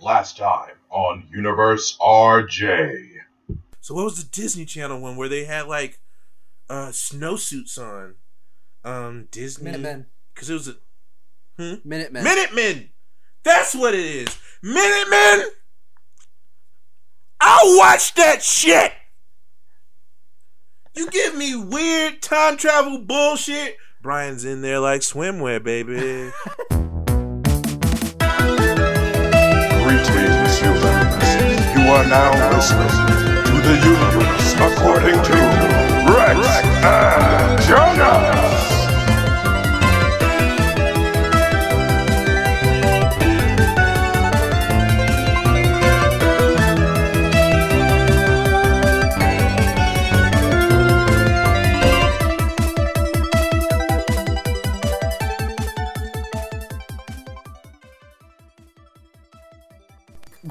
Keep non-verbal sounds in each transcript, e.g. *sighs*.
Last time on Universe RJ. So what was the Disney Channel one where they had like uh snowsuits on? Um Disney Minutemen. Cuz it was a hmm? Minutemen. Minutemen. That's what it is. Minutemen. I'll watch that shit. You give me weird time travel bullshit. Brian's in there like swimwear, baby. *laughs* Humans. You are now listening to the universe according to Rex and Jonas.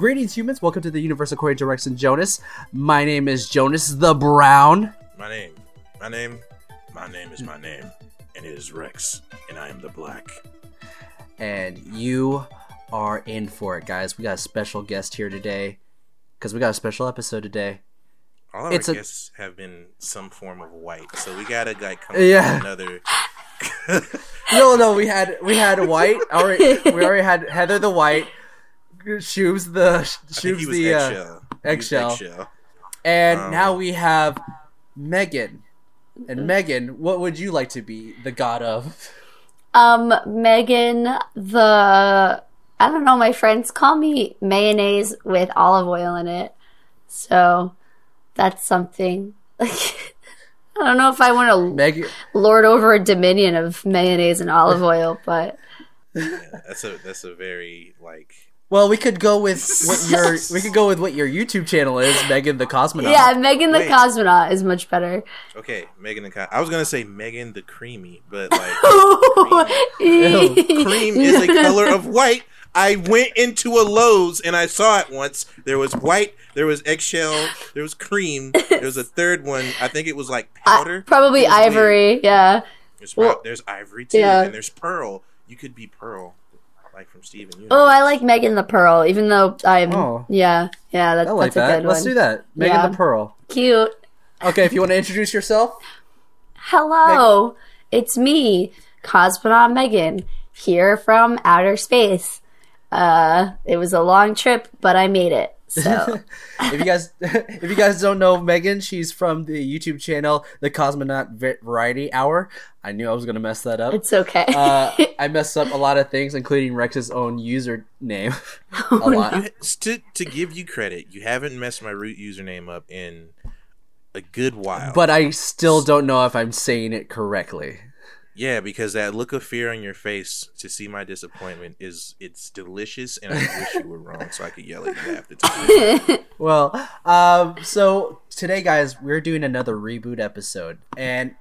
Greetings, humans. Welcome to the Universe According to Rex and Jonas. My name is Jonas the Brown. my name. My name. My name is my name. And it is Rex. And I am the black. and you are in for it, guys. We got a special guest here today because we got a special episode today. All our It's a- guests have been some form of white, so we gotta like *laughs* come Yeah. another. *laughs* No, no, we had we had White. Already, we already had Heather the White. Shoes the I shoes was the uh, eggshell. He was eggshell. eggshell. and Um, now we have Megan. And Megan, what would you like to be the god of? Um, Megan, the I don't know. My friends call me mayonnaise with olive oil in it, so that's something. Like, *laughs* I don't know if I want to Megan, lord over a dominion of mayonnaise and olive oil, but *laughs* Yeah, that's a that's a very like well, we could go with what *laughs* your we could go with what your YouTube channel is, Megan the Cosmonaut. yeah, Megan the Wait. cosmonaut is much better. okay Megan the Co- I was gonna say Megan the creamy, but like *laughs* Ew, cream is a color of *laughs* white. I went into a Lowe's and I saw it once. There was white, there was eggshell, there was cream, there was a third one. I think it was like powder. Probably It was weird. ivory. Yeah. There's, Well, there's ivory too, yeah. and there's pearl. You could be pearl, like from Steven. Universe. Oh, I like Megan the Pearl, even though I'm. Oh. Yeah, yeah, that's, I like that's a that. good Let's one. do that. Megan Yeah. the Pearl. Cute. Okay, if you want to introduce yourself. Hello, it's me, Cosmonaut Megan, here from outer space. Uh, it was a long trip, but I made it. So *laughs* if you guys *laughs* if you guys don't know Megan, she's from the YouTube channel The Cosmonaut Variety Hour. I knew I was gonna mess that up. it's okay. Uh, *laughs* I messed up a lot of things, including Rex's own username. a lot. You- to to give you credit, you haven't messed my root username up in a good while. But I still don't know if I'm saying it correctly. Yeah, because that look of fear on your face to see my disappointment is it's delicious, and I wish you were wrong so I could yell at you half the time. Well, um, so today, guys, we're doing another reboot episode, and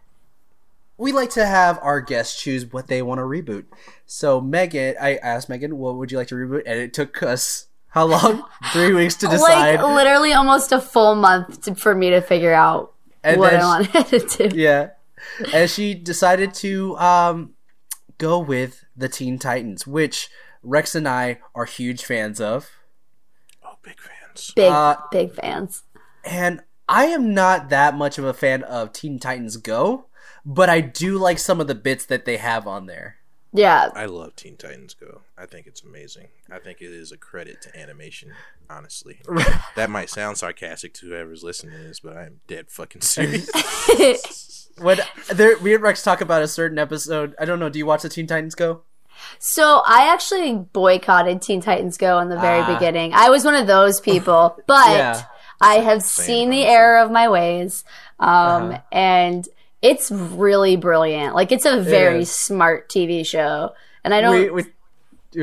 we like to have our guests choose what they want to reboot. So, Megan, I asked Megan, "What would you like to reboot?" And it took us how long? *laughs* Three weeks to decide. like literally almost a full month to, for me to figure out And what I she- wanted *laughs* to do. yeah, and she decided to um, go with the Teen Titans, which Rex and I are huge fans of. oh, big fans. Big, Uh, big fans. And I am not that much of a fan of Teen Titans Go, but I do like some of the bits that they have on there. Yeah, I love Teen Titans Go. I think it's amazing. I think it is a credit to animation, honestly. *laughs* that might sound sarcastic to whoever's listening to this, but I am dead fucking serious. *laughs* When there, me and Rex talk about a certain episode, I don't know. Do you watch the Teen Titans Go? So I actually boycotted Teen Titans Go in the very Ah. beginning. I was one of those people, *laughs* but Yeah. I have seen the error of my ways, um, Uh-huh. and it's really brilliant. Like it's a very is. smart TV show, and I don't. We, we,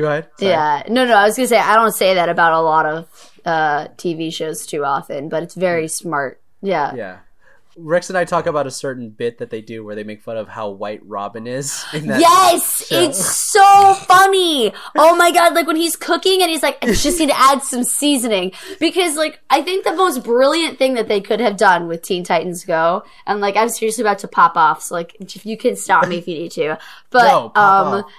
go ahead. Sorry. yeah, no, no. I was gonna say I don't say that about a lot of uh, TV shows too often, but it's very smart. Yeah. Yeah. Rex and I talk about a certain bit that they do where they make fun of how white Robin is. *laughs* Yes, show. it's so funny. Oh my god, like when he's cooking and he's like, I just need to add some seasoning. Because like I think the most brilliant thing that they could have done with Teen Titans Go, and like I'm seriously about to pop off, so like if you can stop me if you need to. But No, um off.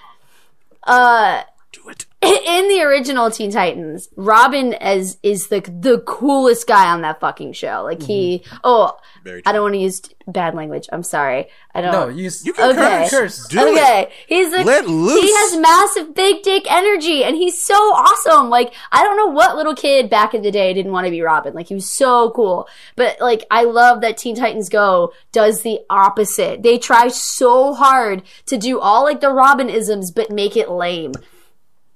uh Do it. *laughs* in the original Teen Titans, Robin as is the the coolest guy on that fucking show. Like he, mm-hmm. oh, I don't want to use bad language. I'm sorry. I don't. No, you, You can Okay. curse. Do it. okay, he's like Let loose. he has massive big dick energy, and he's so awesome. Like I don't know what little kid back in the day didn't want to be Robin. Like he was so cool. But like I love that Teen Titans Go does the opposite. They try so hard to do all like the Robin isms, but make it lame.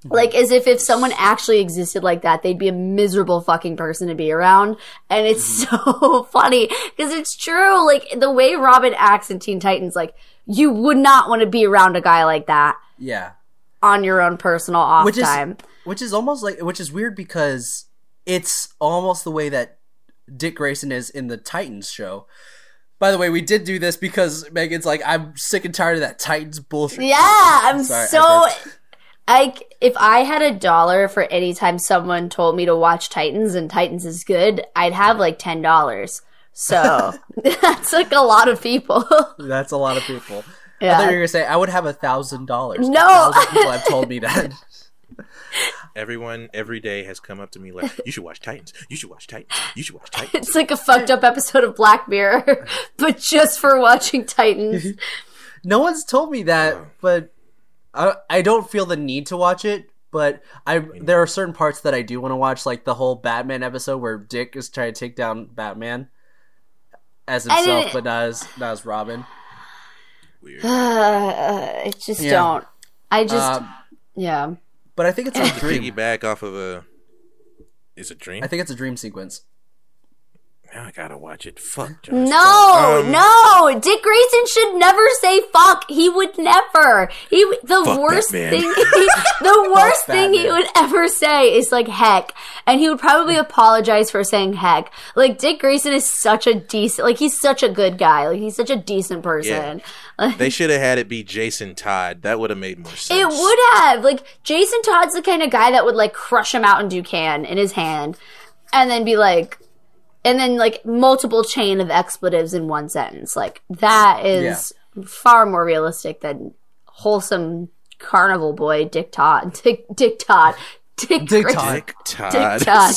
Like as if if someone actually existed like that, they'd be a miserable fucking person to be around. And it's mm-hmm. *laughs* so funny because it's true. Like the way Robin acts in Teen Titans, like you would not want to be around a guy like that Yeah. on your own personal off Which is time. which is almost like which is weird because it's almost the way that Dick Grayson is in the Titans show. By the way, we did do this because Megan's like, I'm sick and tired of that Titans bullshit. Yeah, I'm Sorry, so. I Like, if I had a dollar for any time someone told me to watch Titans and Titans is good, I'd have like ten dollars. So *laughs* *laughs* that's like a lot of people. *laughs* That's a lot of people. I thought you were gonna say I would have a thousand dollars. No. A thousand people have told me that. Everyone every day has come up to me like, "You should watch Titans. You should watch Titans. You should watch Titans." It's like a fucked up episode of Black Mirror, but just for watching Titans. No one's told me that, but I I don't feel the need to watch it. But I there are certain parts that I do want to watch, like the whole Batman episode where Dick is trying to take down Batman as himself, didn't- but not as not as Robin. Weird. I just Yeah. don't. I just, Um, yeah. but I think it's a To dream. piggyback off of a, is a dream. I think it's a dream sequence. I gotta watch it. Fuck. Josh No, Um, no. Dick Grayson should never say fuck. He would never. He the worst man. thing *laughs* *laughs* the worst thing he would ever say is like heck. And he would probably apologize for saying heck. Like Dick Grayson is such a decent like he's such a good guy. Like he's such a decent person. Yeah. *laughs* They should have had it be Jason Todd. That would have made more sense. It would have. Like Jason Todd's the kind of guy that would like crush him out in Ducan in his hand and then be like and then like multiple chain of expletives in one sentence. Like that is far more realistic than wholesome carnival boy Dick Todd. Dick Dick Todd. Dick, Dick Grayson. Todd. Dick Todd. Dick *laughs* Todd.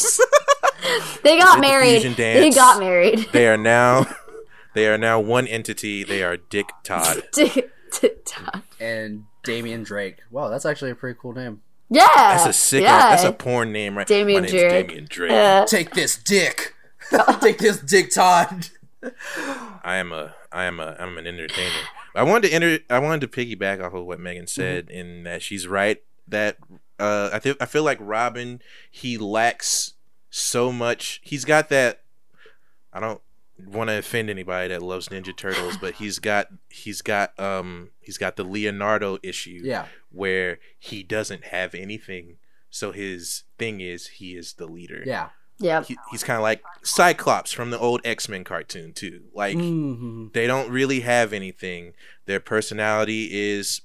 They got With the married. fusion They got married. *laughs* they are now, *laughs* they are now one entity. They are Dick Todd. Dick, Dick Todd. And Damian Drake. Wow, that's actually a pretty cool name. Yeah. That's a sick. Yeah. That's a porn name, right? Damian Drake. Damian Drake. Uh, Take this, Dick. I'll *laughs* take this, Dick Todd. I am a I am a I'm an entertainer. I wanted to enter I wanted to piggyback off of what Megan said in that she's right that uh I think I feel like Robin he lacks so much he's got that I don't want to offend anybody that loves Ninja Turtles but he's got he's got um he's got the Leonardo issue Yeah. where he doesn't have anything so his thing is he is the leader. Yeah. Yep. He, he's kind of like Cyclops from the old X-Men cartoon too. Like hmm they don't really have anything. Their personality is,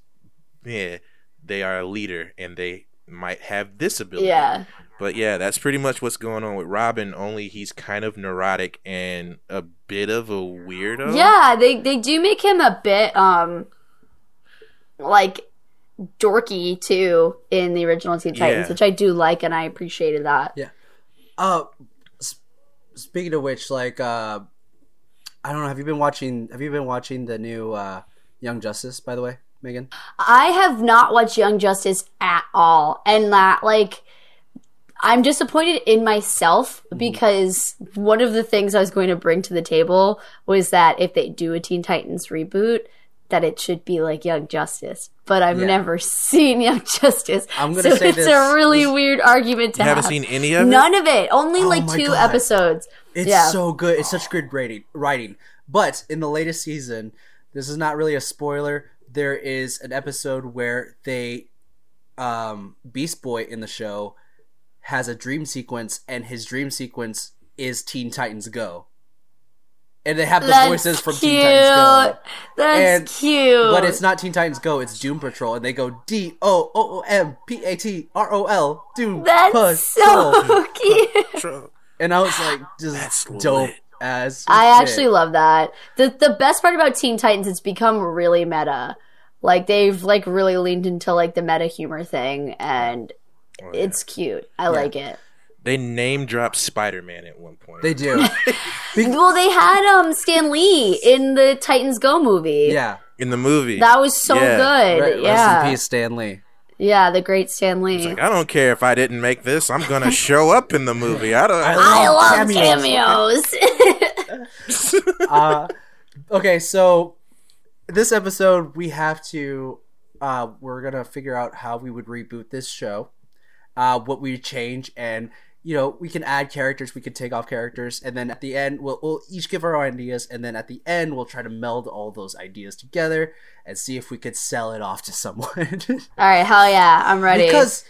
yeah, they are a leader and they might have this ability. Yeah. But yeah, that's pretty much what's going on with Robin. Only he's kind of neurotic and a bit of a weirdo. Yeah, they they do make him a bit um like dorky too in the original Teen Titans, Yeah. which I do like and I appreciated that. Yeah. Uh, s- speaking of which, like, uh, I don't know. Have you been watching? Have you been watching the new uh, Young Justice? By the way, Megan. I have not watched Young Justice at all, and that like I'm disappointed in myself Mm-hmm. because one of the things I was going to bring to the table was that if they do a Teen Titans reboot, that it should be like Young Justice. But I've Yeah. never *laughs* seen Young Justice, I'm gonna so say it's this- a really this- weird argument to You haven't seen any of it? None of it. Only Oh like two God. episodes. It's Yeah. so good. It's such good writing. Writing, but in the latest season, this is not really a spoiler. There is an episode where they, um, Beast Boy in the show, has a dream sequence, and his dream sequence is Teen Titans Go, and they have the That's voices from cute. Teen Titans Go. That's And- cute. But it's not Teen Titans Go, it's Doom Patrol, and they go D O O O M P A T R O L Doom That's Patrol. so *laughs* cute. And I was like, just That's dope lit. as I shit. actually love that. The the best part about Teen Titans, it's become really meta. Like they've like really leaned into like the meta humor thing, and Oh, yeah. it's cute. I like it. They name drop Spider Man at one point. They do. *laughs* Well, they had um Stan Lee in the Titans Go movie. Yeah. in the movie. That was so Yeah. good. Right, yeah. Rest in peace, Stan Lee. Yeah, the great Stan Lee. Like, I don't care if I didn't make this. I'm gonna *laughs* show up in the movie. I don't. I, I love love cameos. cameos. *laughs* uh, okay, so this episode we have to uh, we're gonna figure out how we would reboot this show, uh, what we change, and you know we can add characters, we can take off characters, and then at the end we'll, we'll each give our ideas, and then at the end we'll try to meld all those ideas together and see if we could sell it off to someone. *laughs* All right, hell yeah, I'm ready. because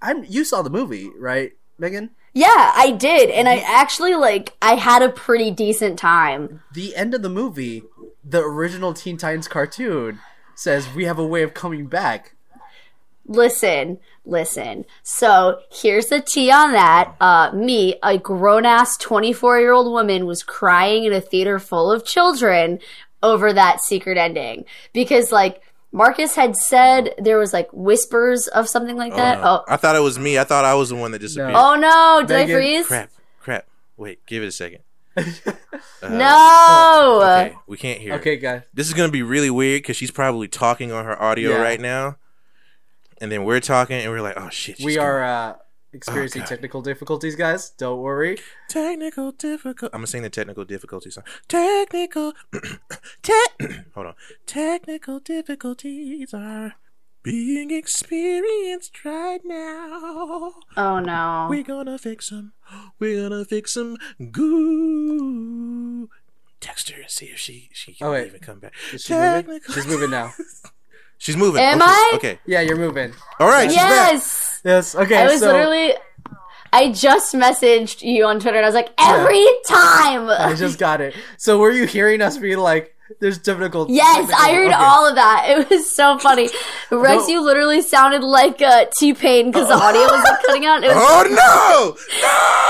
I'm you saw the movie, right, Megan? yeah, I did, and I actually like I had a pretty decent time. the end of the movie, the original Teen Titans cartoon says we have a way of coming back. Listen, listen. So here's the tea on that. Uh, me, a grown ass 24 year old woman, was crying in a theater full of children over that secret ending because, like, Marcus had said there was like whispers of something like that. Oh, I thought it was me. I thought I was the one that disappeared. oh no! Did Megan, I freeze? Crap! Crap! Wait, give it a second. *laughs* Uh, No. Okay, we can't hear. Okay, guys. This is gonna be really weird because she's probably talking on her audio Yeah. right now, and then we're talking and we're like, "Oh shit!" she's We gonna- are uh, experiencing Oh, technical difficulties, guys. Don't worry. technical difficult. I'm gonna sing the technical difficulties song. Technical. *clears throat* te- *clears throat* Hold on. Technical difficulties are being experienced right now. Oh no. We're gonna fix them. We're gonna fix them. Goo. Text her and see if she she can Oh, even come back. Is she moving? Technical- She's moving now. *laughs* She's moving. Am okay. I? Okay. Yeah, you're moving. All right. She's back. yes. Yes. Okay. I was so literally. I just messaged you on Twitter and I was like, every time. I just got it. So were you hearing us be like, "There's difficult"? Yes, I heard okay. all of that. It was so funny. *laughs* Rex, No. you literally sounded like uh, T Pain because the audio was like cutting out. It was, *laughs* Oh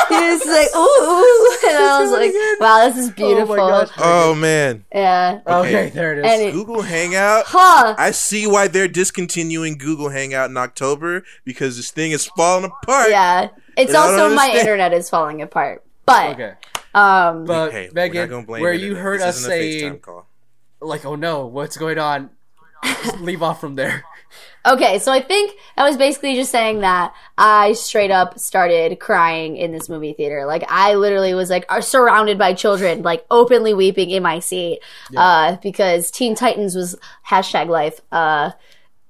no! *laughs* he was like, ooh, and I was like, wow, this is Oh beautiful. my gosh. Oh man. Yeah. Okay, Okay. there it is. And it- Google Hangout. Huh. I see why they're discontinuing Google Hangout in October because this thing is falling apart. Yeah. It's also my internet is falling apart. But, okay, um, but Hey, Megan, where it. you This heard us isn't a FaceTime saying call. Like, "Oh no, what's going on?" Just leave off from there. Okay, so I think I was basically just saying that I straight up started crying in this movie theater. Like I literally was like uh, surrounded by children, like openly weeping in my seat, uh, because Teen Titans was hashtag life. Uh,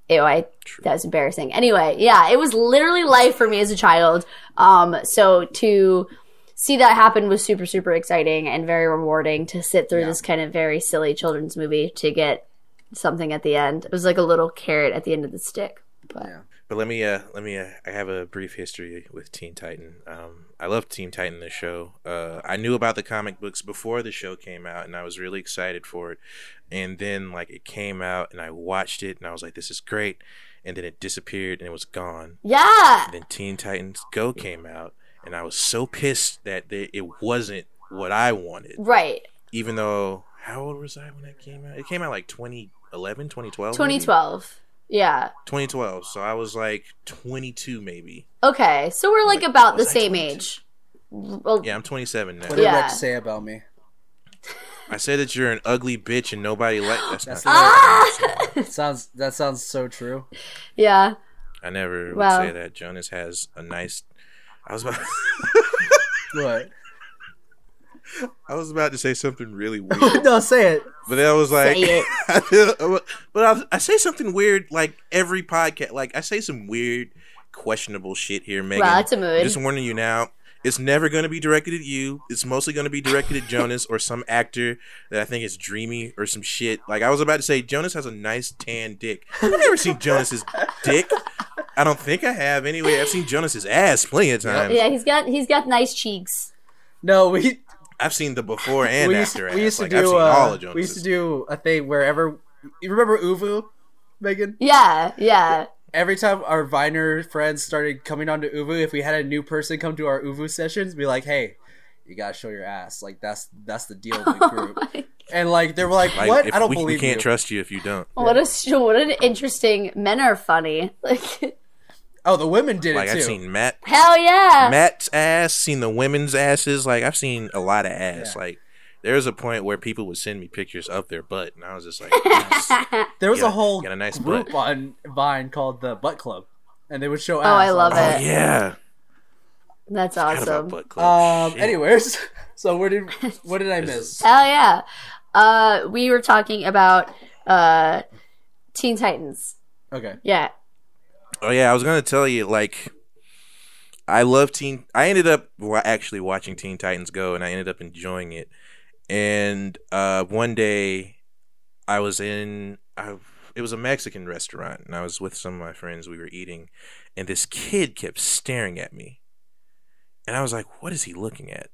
ew, I that's embarrassing. Anyway, yeah, it was literally life for me as a child. Um, so to see that happen was super super exciting and very rewarding to sit through this kind of very silly children's movie to get something at the end. It was like a little carrot at the end of the stick. But But let me uh let me uh, I have a brief history with Teen Titan. Um I love Teen Titan the show. Uh I knew about the comic books before the show came out and I was really excited for it. And then like it came out and I watched it and I was like this is great. And then it disappeared and it was gone. yeah, And then Teen Titans Go came out and I was so pissed that they, it wasn't what I wanted. right. Even though how old was I when that came out? It came out like 2011, 2012. maybe? 2012. Yeah. 2012. So I was like 22 maybe. Okay, so we're like Like, about the same 22? age. Well, Yeah, I'm 27 now. What did Yeah. Rex say about me? I said that you're an ugly bitch and nobody like that's, That's not. Ah! Sounds that sounds so true. yeah. I never Well- would say that. Jonas has a nice. I was about. *laughs* What? I was about to say something really *laughs* weird, no, say it. but then I was like, Say it. *laughs* I but I, I say something weird like every podcast. Like I say some weird, questionable shit here, Megan. Well, that's a mood. Just warning you now. It's never going to be directed at you. It's mostly going to be directed at Jonas or some actor that I think is dreamy or some shit. Like I was about to say, Jonas has a nice tan dick. I've never seen Jonas's dick. I don't think I have. Anyway, I've seen Jonas's ass plenty of times. Yeah, he's got he's got nice cheeks. No, we I've seen the before and we used, after. we used to Like, I've do seen all uh, of we used to do a thing wherever you remember ooVoo, Megan. Yeah, yeah. Every time our Viner friends started coming onto ooVoo, if we had a new person come to our ooVoo sessions, be like, "Hey, you gotta show your ass. Like that's that's the deal with the *laughs* group. Oh and like they were like, Like, what? I don't we, believe we can't you. trust you if you don't. what a *laughs* what an interesting. Men are funny. *laughs* Like oh, the women did Like it too. I've seen Matt hell yeah. Matt's ass, seen the women's asses. Like I've seen a lot of ass. Yeah. Like there was a point where people would send me pictures of their butt, and I was just like, *laughs* yes. there was got a a- whole got a nice group butt. on Vine called the Butt Club, and they would show. Oh, I ass love on- oh it. yeah. That's Forgot about awesome. butt club. Um. Shit. Anyways, *laughs* so where did what did I miss? Hell yeah. Uh, we were talking about uh, Teen Titans. Okay. Yeah. Oh yeah, I was gonna tell you like. I love Teen. I ended up actually watching Teen Titans Go, and I ended up enjoying it. And uh, one day, I was in. I, it was a Mexican restaurant, and I was with some of my friends. We were eating, and this kid kept staring at me, and I was like, "What is he looking at?"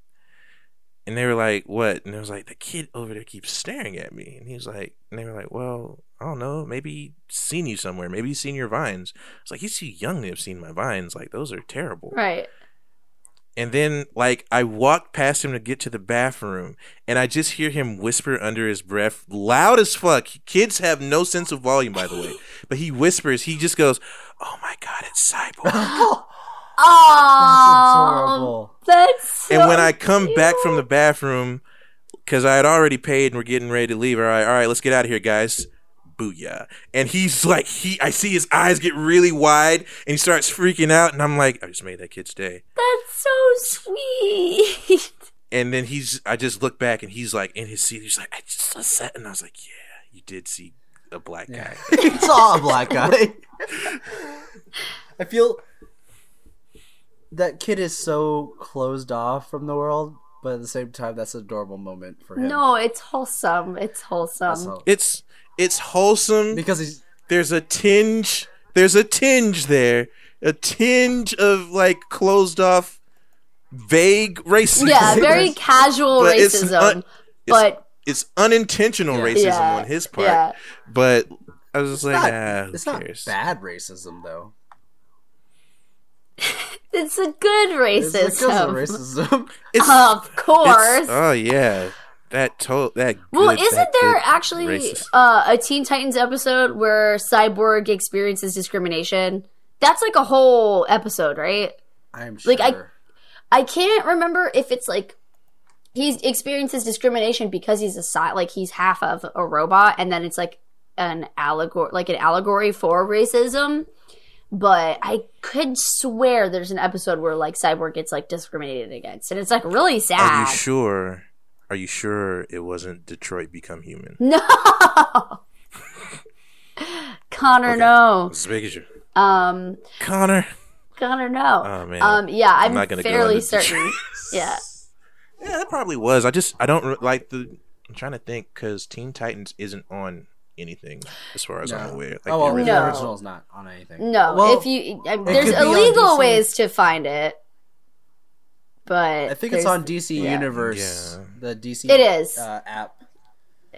And they were like, "What?" And I was like, "The kid over there keeps staring at me." And he was like, and they were like, "Well, I don't know. Maybe seen you somewhere. Maybe he's seen your vines." It's like he's too young to have seen my vines. Like those are terrible. Right. And then like I walked past him to get to the bathroom, and I just hear him whisper under his breath, loud as fuck. Kids have no sense of volume, by the way. *laughs* But he whispers. He just goes, "Oh my god, it's Cyborg." *laughs* Oh, that's adorable. that's so and when I come back from the bathroom, because I had already paid and we're getting ready to leave. All right, all right, let's get out of here, guys. Booyah! And he's like, he, I see his eyes get really wide, and he starts freaking out, and I'm like, I just made that kid's day. That's so sweet. *laughs* And then he's, I just look back, and he's like in his seat. He's like, I just saw that, and I was like, yeah, you did see a black guy. *laughs* he saw a black guy. *laughs* I feel that kid is so closed off from the world, but at the same time, that's an adorable moment for him. no, it's wholesome. It's That's wholesome. It's, it's wholesome. because he's there's a tinge there's a tinge there a tinge of like closed off vague racism Yeah, very casual But it's racism. un- but it's unintentional racism yeah, on his part yeah. but i was just like not, ah, who it's not bad racism though. It's a good It's because of racism. racism. *laughs* it's, Of it's- course. oh yeah that to- that well, good- isn't that there actually uh, a Teen Titans episode where Cyborg experiences discrimination? That's like a whole episode, right? I'm sure. Like, I- I can't remember if it's like he experiences discrimination because he's a like he's half of a robot, and then it's like an allegory, like an allegory for racism. But I could swear there's an episode where like Cyborg gets like discriminated against, and it's like really sad. are you sure are you sure it wasn't detroit become human *laughs* No, Connor, Okay. no. Just making sure. Um, connor Connor, no. Oh, man. Um, yeah, I'm, not gonna go fairly Detroit. certain. *laughs* yeah. Yeah, that probably was. I just I don't like the. I'm trying to think because Teen Titans isn't on anything as far as I'm aware. Like oh well, the the original. No. original's not on anything. No, Well, if you, I, there's illegal ways to find it, but I think it's on DC yeah. Universe, Yeah. the DC It is. uh, app.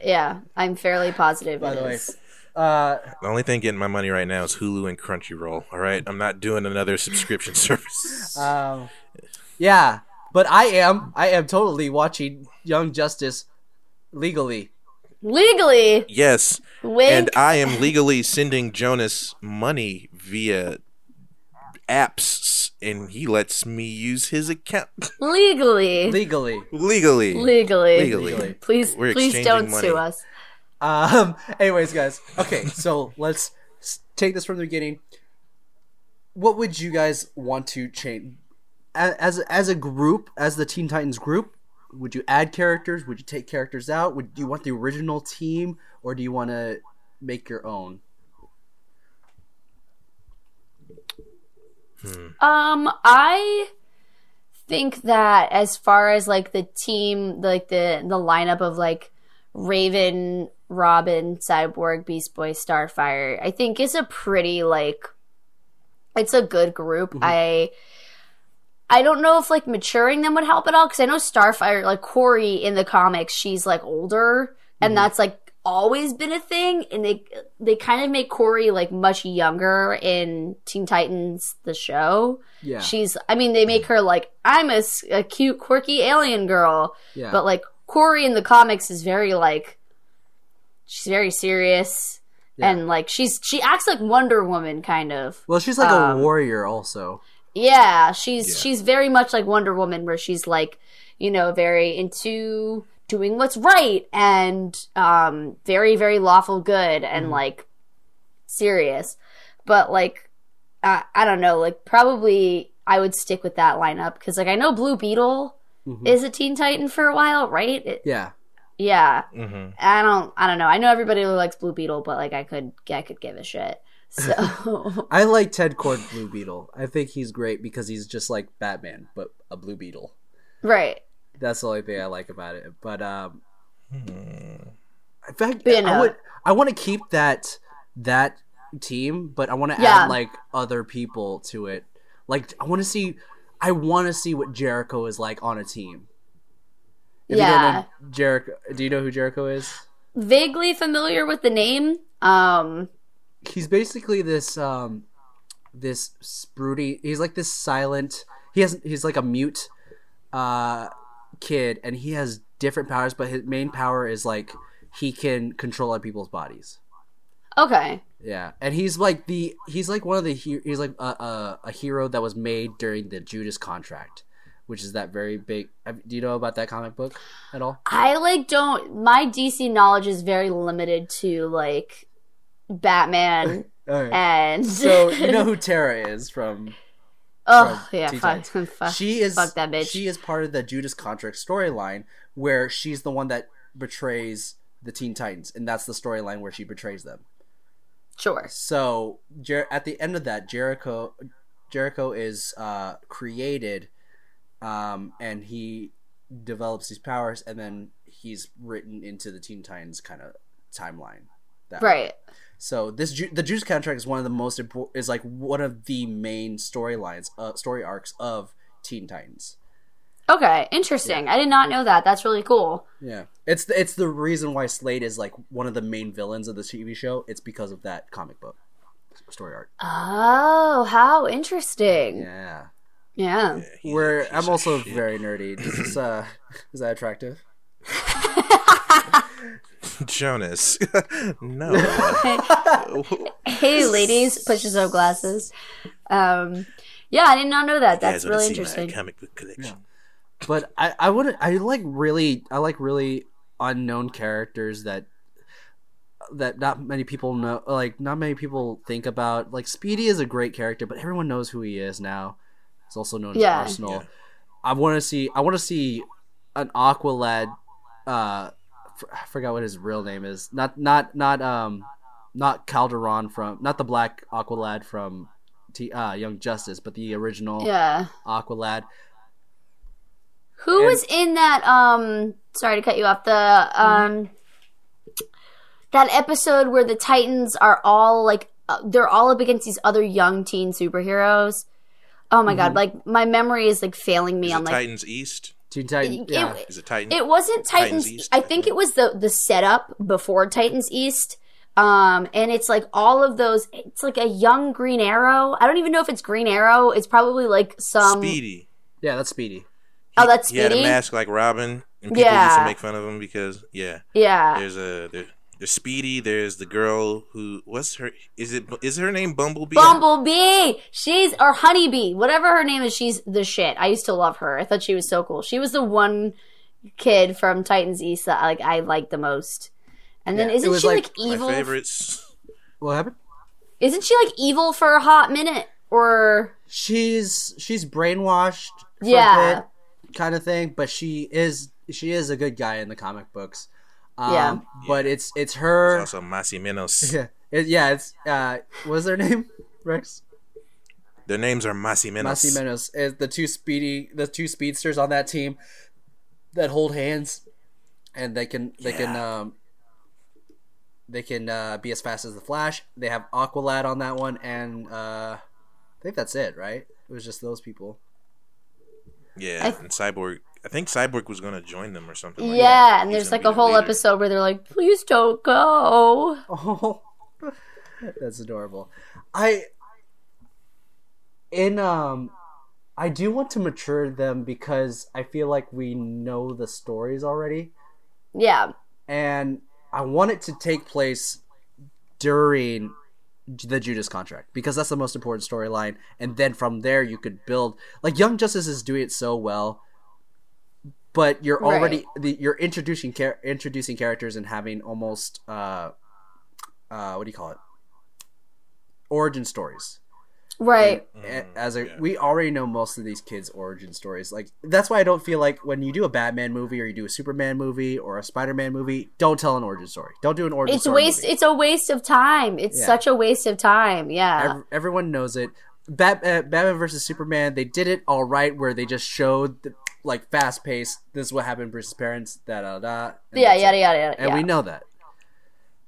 Yeah, I'm fairly positive. By it the way, is. uh, The only thing getting my money right now is Hulu and Crunchyroll. All right, I'm not doing another *laughs* subscription service. um, yeah, but I am. I am totally watching Young Justice legally. Legally, yes, wink. and I am legally sending Jonas money via apps, and he lets me use his account *laughs* legally, Legally. legally. legally, Legally. Please, We're please don't exchanging sue us. Um. *laughs* Anyways, guys. Okay, so let's take this from the beginning. What would you guys want to change as as a group, as the Teen Titans group? Would you add characters? Would you take characters out? Would do you want the original team, or do you want to make your own? Um, I think that as far as like the team, like the the lineup of like Raven, Robin, Cyborg, Beast Boy, Starfire, I think is a pretty like it's a good group. I I don't know if like maturing them would help at all because I know Starfire, like Kory in the comics, she's like older, and that's like always been a thing, and they they kind of make Kory like much younger in Teen Titans the show. Yeah. She's, I mean, they make her like I'm a cute, quirky alien girl, yeah. but like Kory in the comics is very like she's very serious. Yeah. And like she's she acts like Wonder Woman kind of. well, she's like um, a warrior also. Yeah, she's Yeah. she's very much like Wonder Woman, where she's like, you know, very into doing what's right and um, very very lawful good and like serious. But like, I I don't know, like probably I would stick with that lineup because like I know Blue Beetle Mhm. is a Teen Titan for a while, right? It- Yeah. yeah, hmm I don't I don't know. I know everybody who likes Blue Beetle, but like I could I could give a shit. So *laughs* I like Ted Kord Blue Beetle. I think he's great because he's just like Batman, but a Blue Beetle. right. That's the only thing I like about it. But um, Hmm. in fact, But, I would I want to keep that that team, but I want to Yeah. add like other people to it. Like I want to see, I want to see what Jericho is like on a team. If don't Yeah. Jericho. Do you know who Jericho is? Vaguely familiar with the name. Um He's basically this um this broody. He's like this silent. He has he's like a mute uh kid, and he has different powers, but his main power is like he can control other people's bodies. okay. Yeah, and he's like the he's like one of the he's like a, a a hero that was made during the Judas contract, which is that very big. Do you know about that comic book at all? I like don't my DC knowledge is very limited to like Batman *laughs* and So you know who *laughs* Tara is from? Oh from yeah, fuck, *laughs* fuck. she is fuck that bitch. She is part of the Judas contract storyline where she's the one that betrays the Teen Titans, and that's the storyline where she betrays them. sure. So Jer- at the end of that, Jericho Jericho is uh, created, um, and he develops these powers, and then he's written into the Teen Titans kind of timeline. That way. Right. So this Ju- the Juice contract is one of the most important is like one of the main storylines, uh, story arcs of Teen Titans. Okay, interesting. I did not know that. That's really cool. Yeah, it's the, it's the reason why Slade is like one of the main villains of the TV show. It's because of that comic book story arc. Oh, how interesting. Yeah, Yeah. He's a where I'm also very nerdy. Is this uh, is that attractive? *laughs* Jonas. *laughs* no. *laughs* hey, ladies, pushes up glasses. Um, yeah, I did not know that. That's guys really see my interesting. comic book collection. But I I would I like really I like really unknown characters that that not many people know like not many people think about like speedy is a great character but everyone knows who he is now he's also known Yeah. as arsenal Yeah. i want to see i want to see an aqua lad uh f- i forgot what his real name is not not not um not Kaldur'ahm from not the black aqua lad from T, uh, young justice but the original Yeah. aqua lad Who And- was in that? Um, sorry to cut you off. The um, that episode where the Titans are all like uh, they're all up against these other young teen superheroes. Oh my god! Like my memory is like failing me Is on it like Titans East? Teen Titan, It- yeah. it- Is it Titan? It wasn't Titans. Titans East, I I think think. it was the the setup before Titans East. Um, and it's like all of those. It's like a young Green Arrow. I don't even know if it's Green Arrow. It's probably like some. Speedy. yeah, that's Speedy. Oh, that's He had a mask like Robin, and people used Yeah. to make fun of him because yeah. Yeah, There's a there, there's Speedy. There's the girl who what's her is it is her name Bumblebee? Bumblebee. She's or Honeybee, whatever her name is. She's the shit. I used to love her. I thought she was so cool. She was the one kid from Titans East that like I liked the most. And then Yeah, it isn't was she like like, My evil? favorites. What happened? Isn't she like evil for a hot minute? Or She's she's brainwashed, Yeah. kind of thing. But she is she is a good guy in the comic books. Um, Yeah. but it's it's her. Also Más y Menos. *laughs* Yeah, it, yeah. It's uh, what's their name? *laughs* Rex. Their names are Más y Menos. Más y Menos is the two speedy, the two speedsters on that team that hold hands, and they can they can um they can uh, be as fast as the Flash. They have Aqualad on that one, and uh, I think that's it. Right? It was just those people. Yeah, I- and Cyborg. I think Cyborg was gonna join them or something. Like yeah, that. and He's there's like a whole leader. episode where they're like, "Please don't go." Oh, *laughs* that's adorable. I in um, I do want to mature them because I feel like we know the stories already, Yeah, and I want it to take place during the Judas contract because that's the most important storyline, and then from there you could build. Like Young Justice is doing it so well. But you're Right. already the, you're introducing char- introducing characters and having almost uh, uh, what do you call it? Origin stories. right. A- As a, yeah. we already know most of these kids' origin stories. Like that's why I don't feel like when you do a Batman movie or you do a Superman movie or a Spider-Man movie, don't tell an origin story. Don't do an origin It's story. waste. movie. It's a waste of time. It's Yeah. such a waste of time. Yeah, Ev- everyone knows it. Bat- uh, Batman versus Superman, they did it all right, where they just showed the, like fast paced. This is what happened to Bruce's parents. Da da da. yeah, yada it. yada yada. and yeah. we know that.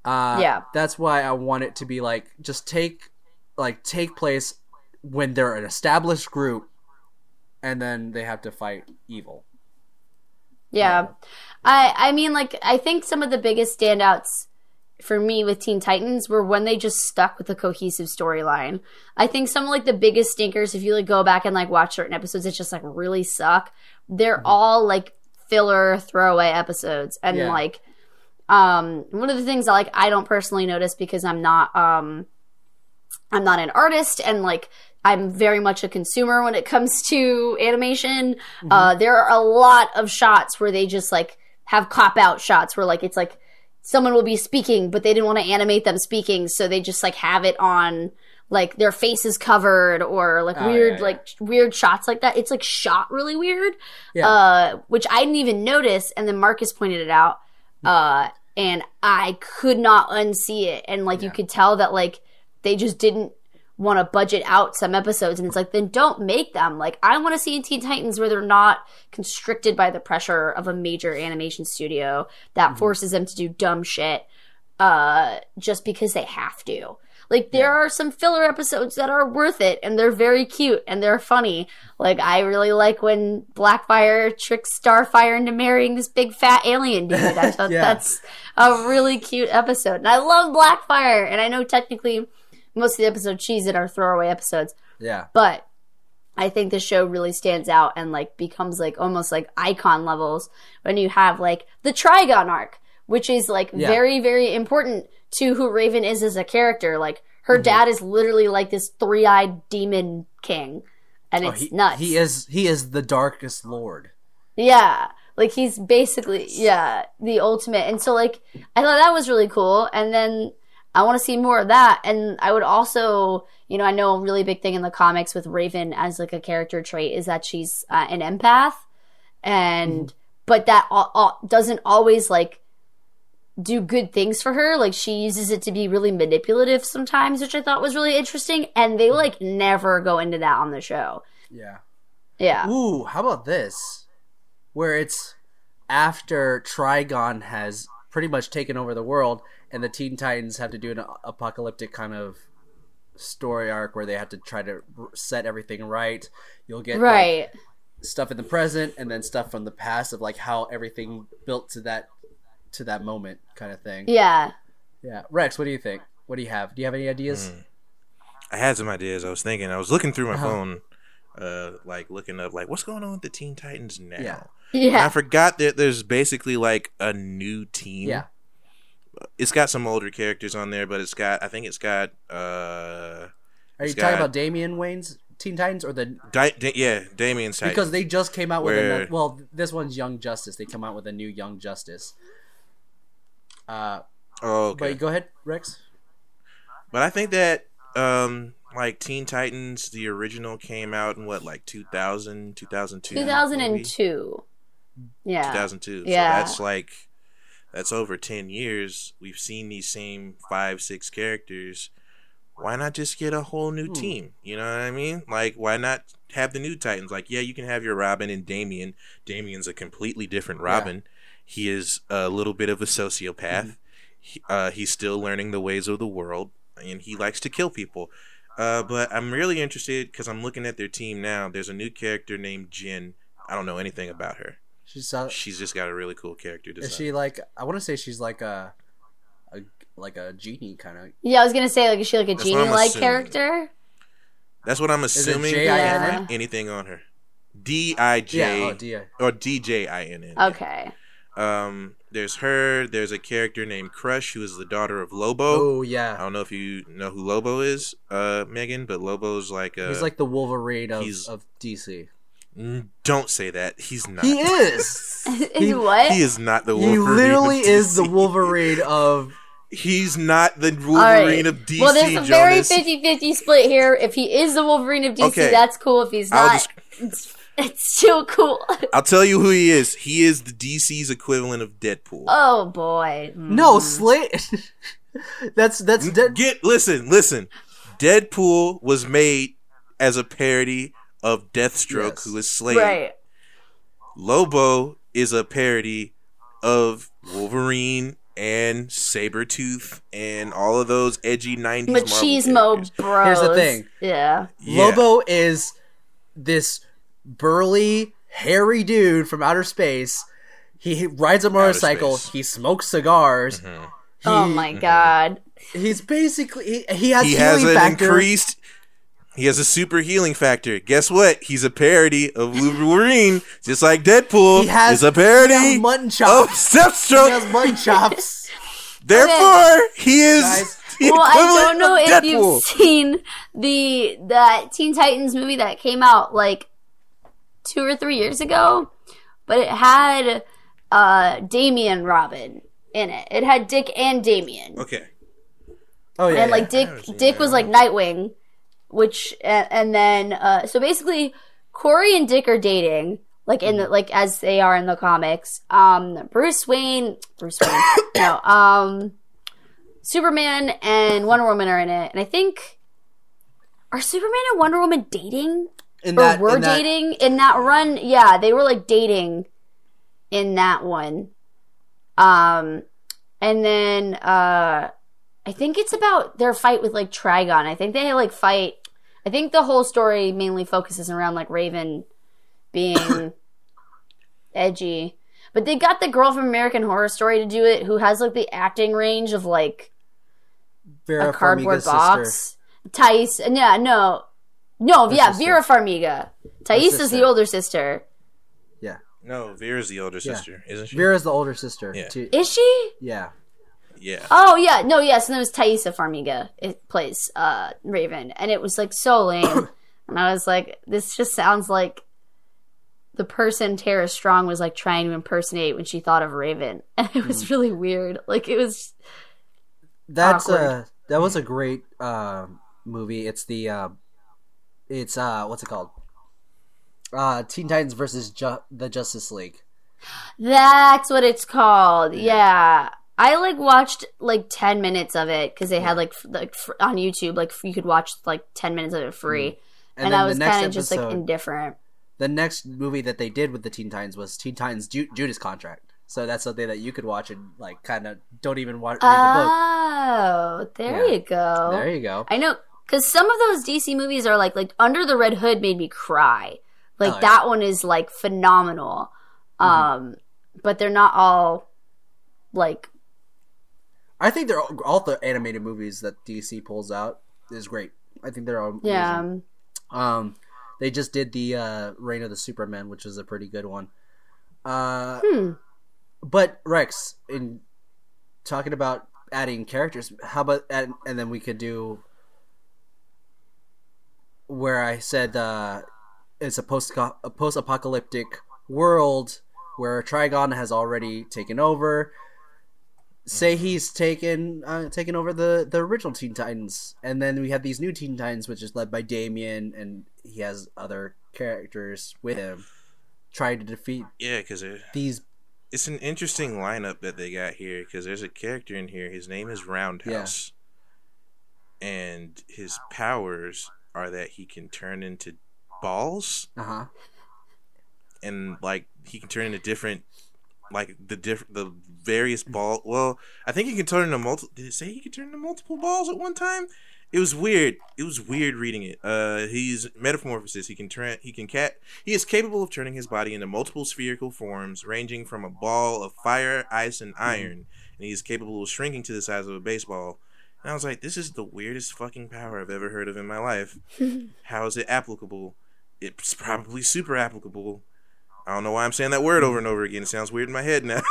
Uh, Yeah. that's why I want it to be like just take, like take place when they're an established group, and then they have to fight evil. Yeah. I I mean like I think some of the biggest standouts for me with Teen Titans were when they just stuck with a cohesive storyline. I think some of like the biggest stinkers if you like go back and like watch certain episodes it just like really suck. They're Mm-hmm. all like filler throwaway episodes and Yeah. like um one of the things that like I don't personally notice because I'm not um I'm not an artist and like I'm very much a consumer when it *laughs* comes to animation. Uh, there are a lot of shots where they just like have cop out shots where like it's like someone will be speaking, but they didn't want to animate them speaking, so they just like have it on like their faces covered or like Oh, weird yeah, yeah. like weird shots like that. It's like shot really weird, Yeah. uh, which I didn't even notice, and then Marcus pointed it out, uh, and I could not unsee it, and like you could tell that like they just didn't want to budget out some episodes. And it's like then don't make them. Like i want to see in teen titans where they're not constricted by the pressure of a major animation studio that forces them to do dumb shit uh just because they have to. Like there are some filler episodes that are worth it and they're very cute and they're funny. Like i really like when blackfire tricks starfire into marrying this big fat alien dude. *laughs* I thought Yeah. that's a really cute episode. And i love blackfire and i know technically most of the episodes she's in are throwaway episodes yeah. but I think the show really stands out and like becomes like almost like icon levels when you have like the Trigon arc, which is like Yeah. very, very important to who Raven is as a character. Like her mm-hmm. dad is literally like this three eyed demon king. And Oh, it's he, nuts. He is he is the darkest lord. Yeah. Like he's basically yeah, the ultimate. And so like I thought that was really cool and then I want to see more of that and I would also, you know, I know a really big thing in the comics with Raven as like a character trait is that she's uh, an empath and but that al- al- doesn't always like do good things for her. Like she uses it to be really manipulative sometimes, which I thought was really interesting and they like never go into that on the show. Yeah. Yeah. Ooh, how about this? Where it's after Trigon has pretty much taken over the world, and the Teen Titans have to do an apocalyptic kind of story arc where they have to try to set everything right. You'll get like, Right. stuff in the present, and then stuff from the past of like how everything built to that to that moment, kind of thing. Yeah. Yeah, Rex, what do you think? What do you have? Do you have any ideas? I had some ideas. I was thinking. I was looking through my Uh-huh. phone, uh, like looking up, like what's going on with the Teen Titans now. Yeah. Yeah. I forgot that there's basically like a new team. Yeah, It's got some older characters on there, but it's got I think it's got uh are you talking got- about Damian Wayne's Teen Titans or the Di- Da- yeah, Damian's Titans. because they just came out with Where- another, well this one's young justice they come out with a new young justice uh oh, okay. but go ahead rex But I think that um like Teen Titans the original came out in what like 2000 2002 maybe? 2002. Yeah. 2002 Yeah. so that's like that's over 10 years we've seen these same five six characters why not just get a whole new Hmm. team? You know what i mean? Like why not have the new titans? Like yeah you can have your robin and damian damian's a completely different robin. He is a little bit of a sociopath. He, uh, he's still learning the ways of the world and he likes to kill people. Uh, but i'm really interested because i'm looking at their team now. There's a new character named jin. I don't know anything about her She's uh, She's just got a really cool character design. is she like? I want to say she's like a, a like a genie kind of. Yeah, I was gonna say like is she like a That's what I'm genie like character? That's what I'm it assuming. J I N Yeah. Anything on her? D I J Yeah. Oh, D I. or D J I N N. Okay. Um, there's her. There's a character named Crush who is the daughter of Lobo. Oh yeah. I don't know if you know who Lobo is, uh, Megan, but Lobo's like uh, He's like the Wolverine of, of DC. Mm, don't say that. He's not. He is. *laughs* is He- what? He is not the Wolverine. he literally of is the Wolverine of. *laughs* He's not the Wolverine right. of DC. well, there's a very Jonas. 50-50 split here. If he is the Wolverine of DC, Okay. that's cool. If he's not, just- it's, it's still cool. *laughs* I'll tell you who he is. He is the DC's equivalent of Deadpool. oh boy. No, Mm. Slade. that's that's dead. Get listen, listen. Deadpool was made as a parody of Deathstroke, Yes. who is Slade. Right. Lobo is a parody of Wolverine and Sabretooth and all of those edgy 90s Marvel Machismo characters. bros. Here's the thing. Yeah. Yeah. Lobo is this burly, hairy dude from outer space. He rides a motorcycle. He smokes cigars. Mhm. Oh my god. He's basically he, he has He healing has an factor. increased he has a super healing factor. Guess what? He's a parody of Wolverine, just like Deadpool He has is a he parody has mutton of chops. *laughs* he Deathstroke. has mutton chops. *laughs* Therefore, he is Guys. the Well, I don't know if Deadpool. you've seen the that Teen Titans movie that came out like two or three years ago, but it had uh Damian Robin in it. It had Dick and Damian. Okay. Oh yeah, and like. Dick Dick was like Nightwing, which and, then uh so basically Kory and Dick are dating like in the like as they are in the comics. Um Bruce Wayne Bruce Wayne *coughs* no um Superman and Wonder Woman are in it and I think are Superman and Wonder Woman dating in or that, were in that- dating in that run? Yeah, they were like dating in that one. Um, and then uh, I think it's about their fight with like Trigon. I think they like fight. I think the whole story mainly focuses around like Raven being *laughs* edgy. But they got the girl from American Horror Story to do it, who has like the acting range of like Vera a cardboard Farmiga's box. sister. Thais, uh, yeah, no, no, Her yeah, sister. Vera Farmiga. Thais is the older sister. Yeah. No, Vera's the older Yeah. sister, isn't she? Vera's the older sister. Yeah. too. Is she? yeah. Yeah. Oh yeah, no, yes, and it was Taissa Farmiga. It plays uh Raven, and it was like so lame, *coughs* and I was like, this just sounds like the person Tara Strong was like trying to impersonate when she thought of Raven, *laughs* and it was really weird. Like it was, That's Awkward. a that was a great uh, movie. It's the uh, it's uh what's it called? Uh, Teen Titans versus Ju- the Justice League. that's what it's called. Yeah. I like watched like ten minutes of it because they had like f- like f- on YouTube like f- you could watch like ten minutes of it free, and, I was kind of just like indifferent. the next movie that they did with the Teen Titans was Teen Titans Ju- Judas Contract. So that's something that you could watch and like kind of don't even watch read the book. Oh, there Yeah. you go. There you go. I know because some of those DC movies are like like Under the Red Hood made me cry. Like Oh, yeah. that one is like phenomenal. Um, but they're not all like I think they're all, all the animated movies that DC pulls out is great. I think they're all yeah. Um, they just did the uh, Reign of the Superman, which is a pretty good one. Uh, Hmm. but Rex, in talking about adding characters, how about and, and then we could do where I said uh, it's a post a post apocalyptic world where Trigon has already taken over. Say he's taken uh, taken over the the original Teen Titans, and then we have these new Teen Titans, which is led by Damian, and he has other characters with him, trying to defeat Yeah, because these. it's an interesting lineup that they got here. Because there's a character in here. His name is Roundhouse, and his powers are that he can turn into balls Uh huh. and like he can turn into different like the different the various ball well i think he can turn into multiple did it say he could turn into multiple balls at one time it was weird. It was weird reading it. Uh, he's metamorphosis. He can turn. He can cat. He is capable of turning his body into multiple spherical forms, ranging from a ball of fire, ice, and iron. And he is capable of shrinking to the size of a baseball. And I was like, this is the weirdest fucking power I've ever heard of in my life. *laughs* How is it applicable? It's probably super applicable. I don't know why I'm saying that word over and over again. It sounds weird in my head now.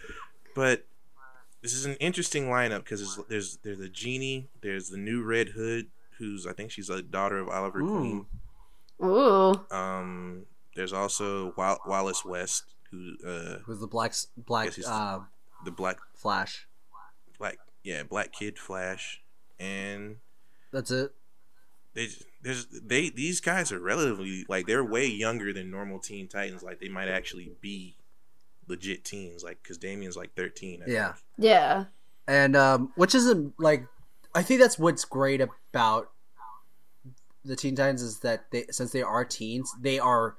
*laughs* but this is an interesting lineup because there's, there's there's a genie, there's the new Red Hood, who's I think she's a daughter of Oliver Ooh. Queen. Ooh. Um, there's also Wa- Wallace West, who uh Who's the black black uh, the black Flash? black yeah black kid Flash, and That's it. They there's they these guys are relatively like they're way younger than normal Teen Titans. Like they might actually be legit teens. Like because Damian's like 13. I Yeah. think. Yeah. and um, which isn't like I think that's what's great about the Teen Titans is that they since they are teens, they are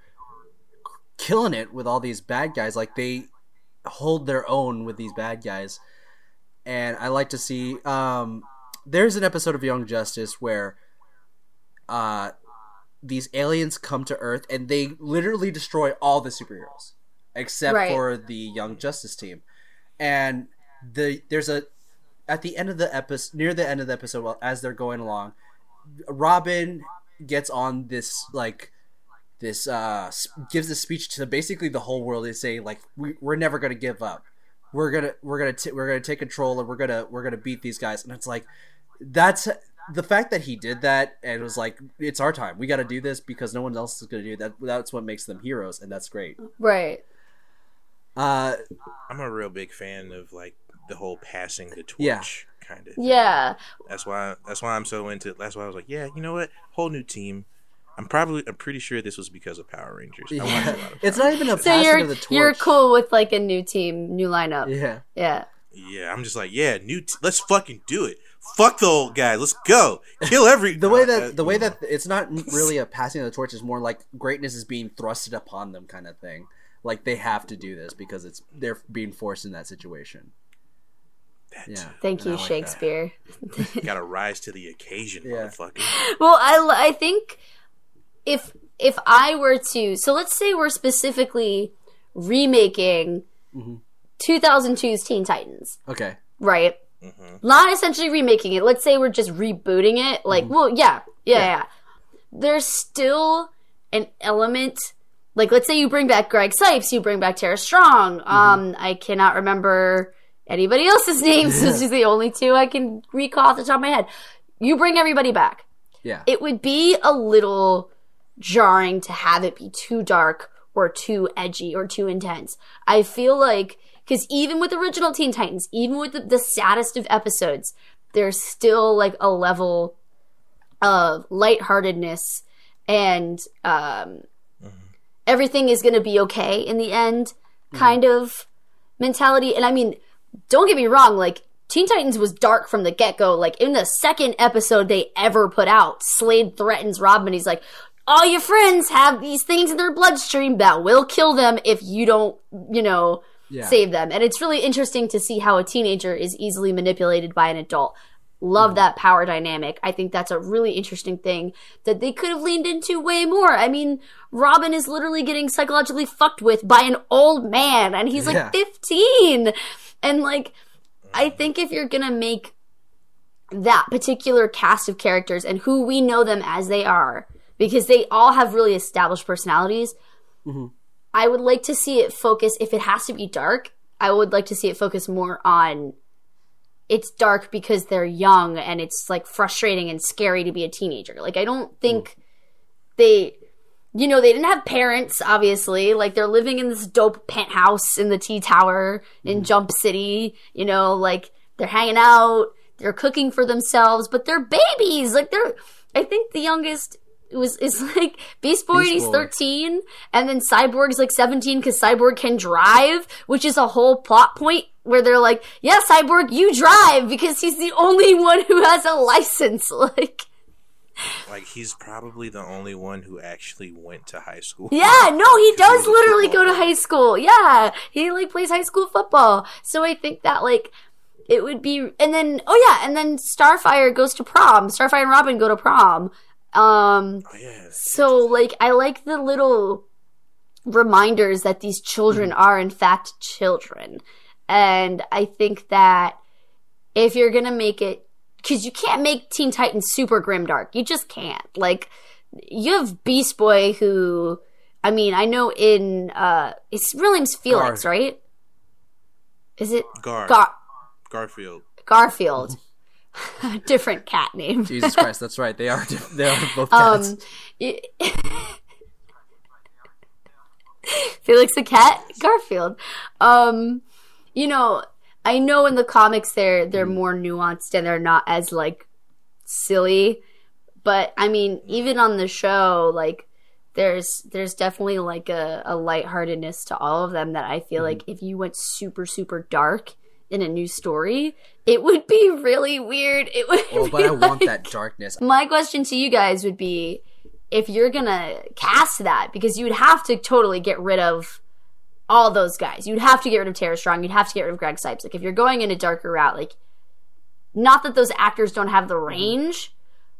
killing it with all these bad guys. Like they hold their own with these bad guys, and I like to see. Um, there's an episode of Young Justice where uh, these aliens come to Earth and they literally destroy all the superheroes except Right. for the Young Justice team, and the there's a at the end of the episode near the end of the episode well, as they're going along robin gets on this like this uh gives a speech to basically the whole world is saying like we, we're never gonna give up. We're gonna we're gonna t- we're gonna take control and we're gonna we're gonna beat these guys. And it's like that's the fact that he did that and was like it's our time we got to do this because no one else is gonna do that that's what makes them heroes and that's great Right. uh I'm a real big fan of like the whole passing the torch Yeah. kind of. Yeah. That's why that's why I'm so into. That's why I was like, yeah, you know what, whole new team. I'm probably I'm pretty sure this was because of Power Rangers. I yeah. a lot of *laughs* it's not even a So passing you're of the torch you're cool with like a new team, new lineup. yeah Yeah. Yeah, I'm just like, yeah, new. T- let's fucking do it. Fuck the old guy. Let's go. Kill every. *laughs* the way Uh, that the way that it's not really a passing of the torch is more like greatness is being thrusted upon them kind of thing like they have to do this because it's they're being forced in that situation That yeah Thank And you, like that. Shakespeare. gotta *laughs* rise to the occasion, Yeah. motherfucker. Well, I I think if if I were to, so let's say we're specifically remaking Mhm. 2002's Teen Titans, okay right? Hmm Not essentially remaking it. Let's say we're just rebooting it. Like, well, yeah, yeah, yeah, There's still an element. Like, let's say you bring back Greg Cipes, you bring back Tara Strong. Um, I cannot remember anybody *laughs* else's names. this is the only two I can recall off the top of my head. You bring everybody back. yeah It would be a little jarring to have it be too dark or too edgy or too intense. I feel like because even with original Teen Titans, even with the, the saddest of episodes, there's still like a level of lightheartedness and um, everything is going to be okay in the end kind of mentality. And I mean, don't get me wrong, like Teen Titans was dark from the get go. Like in the second episode they ever put out, Slade threatens Robin. He's like, all your friends have these things in their bloodstream that will kill them if you don't, you know, yeah save them. And it's really interesting to see how a teenager is easily manipulated by an adult. Love that power dynamic. I think that's a really interesting thing that they could have leaned into way more. I mean, Robin is literally getting psychologically fucked with by an old man and he's Yeah. like 15. And like, I think if you're gonna make that particular cast of characters and who we know them as they are, because they all have really established personalities, mm-hmm. I would like to see it focus, if it has to be dark, I would like to see it focus more on it's dark because they're young and it's like frustrating and scary to be a teenager. Like, I don't think mm. they, you know, they didn't have parents, obviously. Like, they're living in this dope penthouse in the T Tower in mm. Jump City, you know, like they're hanging out, they're cooking for themselves, but they're babies. Like, they're, I think the youngest was is like Beast Boy and Beast he's Boy. 13 and then Cyborg's like 17 cuz Cyborg can drive which is a whole plot point where they're like yeah Cyborg you drive because he's the only one who has a license *laughs* like. Like he's probably the only one who actually went to high school. yeah no he *laughs* does was literally go to high school. Yeah he like plays high school football. So I think that like it would be and then oh yeah and then starfire goes to prom. Starfire and robin go to prom um Oh yeah. so like i like the little reminders that these children are in fact children and i think that if you're gonna make it because you can't make teen titans super grimdark you just can't like you have beast boy who i mean i know in uh his real name's felix Gar. right is it Gar. Gar- Garfield. Garfield. *laughs* *laughs* Different cat name. Jesus Christ, that's right. They are diff- they are *laughs* both cats. Um, *laughs* Felix the cat, Garfield. Um, you know, I know in the comics they're they're more nuanced and they're not as like silly, but I mean, even on the show, like there's there's definitely like a, a lightheartedness to all of them that I feel like if you went super super dark in a new story, it would be really weird. It would. oh, but I want that darkness. my question to you guys would be if you're gonna cast that because you would have to totally get rid of all those guys you'd have to get rid of Tara Strong you'd have to get rid of Greg Cipes like if you're going in a darker route like not that those actors don't have the mm-hmm. range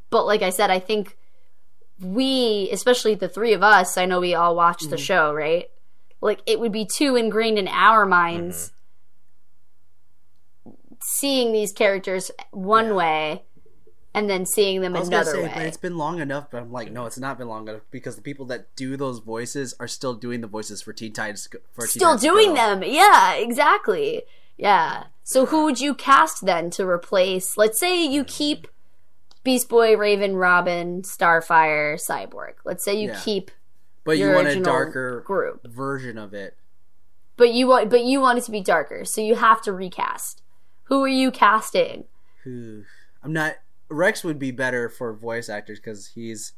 but like I said I think we especially the three of us I know we all watch the mm-hmm. show right like it would be too ingrained in our minds mm-hmm. Seeing these characters one way and then seeing them I was gonna another say, way. It's been long enough. But I'm like, no, it's not been long enough because the people that do those voices are still doing the voices for Teen Titans. For Teen still Titans doing them. Yeah, exactly. Yeah. So who would you cast then to replace? Let's say you keep Beast Boy, Raven, Robin, Starfire, Cyborg. Let's say you Yeah. keep, But you want a darker group. version of it. but you want, but you want it to be darker. So you have to recast. Who are you casting? Who I'm not. Rex would be better for voice actors because he's.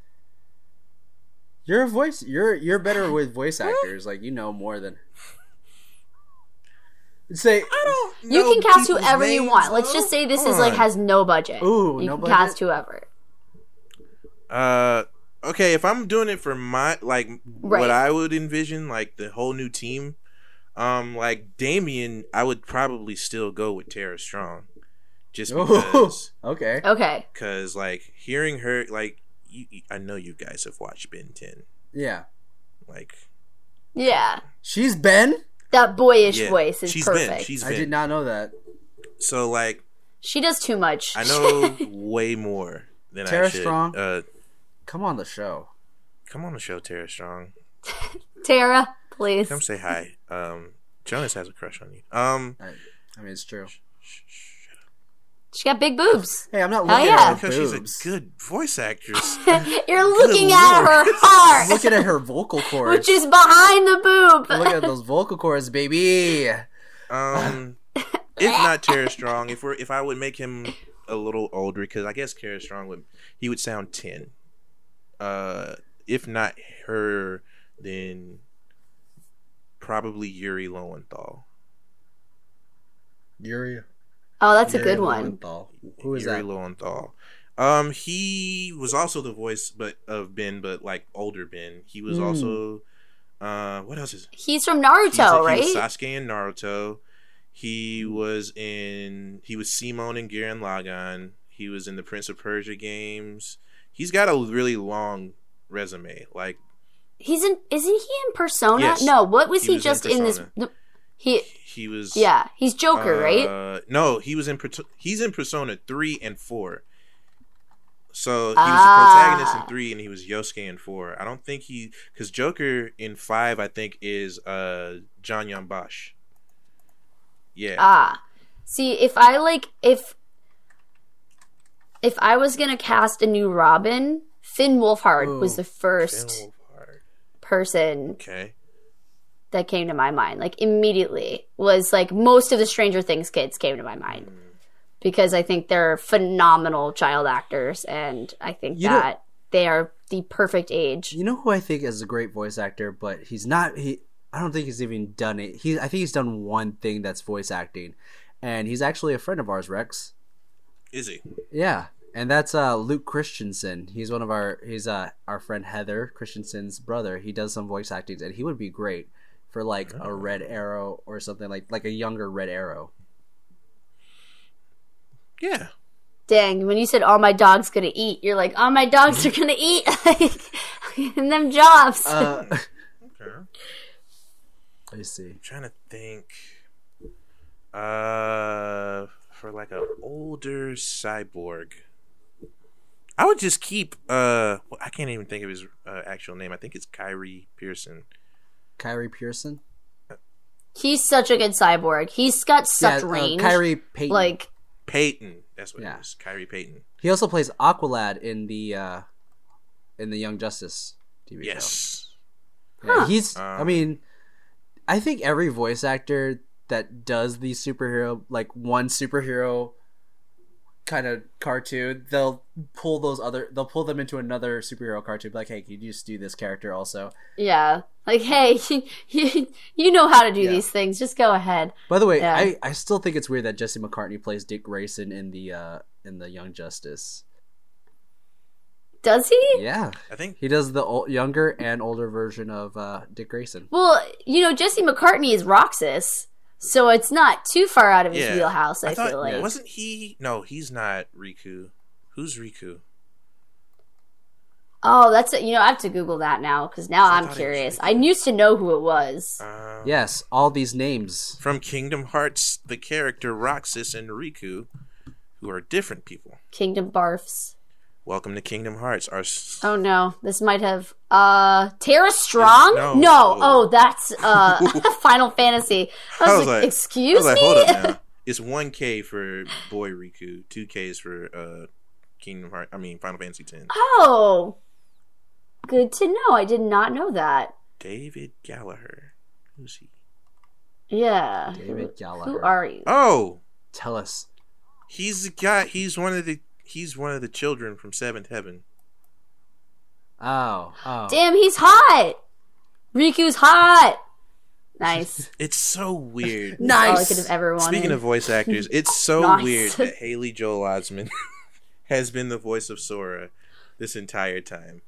You're a voice. You're you're better *laughs* with voice actors. Like you know more than. Say, I don't. You can cast whoever you want. Let's just say this is like has no budget. Ooh, you no can budget? cast whoever. Uh, okay. If I'm doing it for my like Right. what I would envision, like the whole new team, um, like Damian, I would probably still go with Tara Strong, just oh, *laughs* because, okay. Okay. because like hearing her, like you, you- I know you guys have watched Ben Ten, Yeah, like Yeah. she's Ben. That boyish yeah, voice is she's perfect. been, she's I did not know that. So like she does too much. I know *laughs* way more than I Tara should. Strong? Uh, Come on the show. come on the show, Tara Strong. Tara, please. Come say hi. *laughs* Um, Jonas has a crush on you. Um, I, I mean, it's true. She got big boobs. Hey, I'm not Hell looking yeah. at her because she's a good voice actress. *laughs* You're looking at her *laughs* heart, looking at her vocal cords. which is behind the boob. Look at those vocal cords, baby. Um, if not Tara Strong, if we're if I would make him a little older, because I guess Tara Strong would he would sound ten. Uh, if not her, then probably Yuri Lowenthal. Yuri. oh, that's a Yuri good one. Lowenthal. Who is Yuri that? Lowenthal. Um, he was also the voice, but of Ben, but like older Ben. He was Hmm. also, uh, what else is? He's from He's Naruto, he right? was Sasuke in Naruto. He was in. He was Simon and Gurren Lagann. He was in the Prince of Persia games. He's got a really long resume. Like He's in. Isn't he in Persona? Yes. No. What was He he, was just in, this? Persona. He. he was. Yeah, he's Joker, right? Uh, no, he was in. Perso- He's in Persona three and four. So he was Ah. the protagonist in three, and he was Yosuke in four. I don't think he because Joker in five, I think, is uh John Yambash. Yeah. Ah, see, if I like, if if I was gonna cast a new Robin, Finn Wolfhard was the first Finn Wolfhard. Person Okay. that came to my mind. Like immediately was like most of the Stranger Things kids came to my mind hmm. because I think they're phenomenal child actors, and I think You know- that they are the perfect age. You know who I think is a great voice actor, but he's not. He. I don't think he's even done it. He. I think he's done one thing that's voice acting, and he's actually a friend of ours, Rex. Is he? Yeah, and that's uh, Luke Christensen. He's one of our. He's uh, our friend Heather Christensen's brother. He does some voice acting, and he would be great for like a Red Arrow or something like like a younger Red Arrow. Yeah. Dang, when you said all my dogs gonna eat, you're like, all my dogs are gonna eat *laughs* like in them jobs. Uh, *laughs* *laughs* Okay. let me see. trying to think. Uh, for like a older cyborg, I would just keep. Uh, well, I can't even think of his uh, actual name. I think it's Kyrie Pearson. Kyrie Pearson. He's such a good cyborg. He's got such uh, range. Khary Payton. like Peyton. That's what Yeah. it is. Khary Payton. he also plays Aqualad in the uh, in the Young Justice TV show. Yes. Yeah, he's. I Um, mean, I think every voice actor that does the superhero, like one superhero kind of cartoon, they'll pull those other. They'll pull them into another superhero cartoon. Like, hey, can you just do this character also? yeah, like hey, *laughs* you, you know how to do Yeah. these things. Just go ahead. By the way, Yeah. I, I still think it's weird that Jesse McCartney plays Dick Grayson in the uh in the Young Justice. Does he? Yeah, I think he does the ol- younger and older version of uh, Dick Grayson. Well, you know, Jesse McCartney is Roxas, so it's not too far out of his Yeah. wheelhouse. I, I thought feel like. wasn't he? No, he's not Riku. Who's Riku? Oh, that's it. You know, I have to Google that now because now I I'm thought he was curious. I used to know who it was. Um, Yes, all these names. From Kingdom Hearts, the character Roxas and Riku, who are different people. Kingdom Barfs. Welcome to Kingdom Hearts. Our s- Oh no, this might have uh Tara Strong. No. No, oh that's uh *laughs* Final Fantasy. I was, like, I excuse was like, me. hold up now. *laughs* It's one K for Boy Riku, two Ks for uh Kingdom Hearts. I mean Final Fantasy Ten. oh, good to know. I did not know that. David Gallagher. Who's he? Yeah. David Gallagher. Who are you? Oh, Tell us. he's the guy. He's one of the. He's one of the children from Seventh Heaven. Oh, oh. Damn, he's hot. Riku's hot. Nice. *laughs* It's so weird. That's all I Nice. could have ever wanted. Speaking of voice actors, it's so *laughs* Nice. weird that Haley Joel Osment *laughs* has been the voice of Sora this entire time.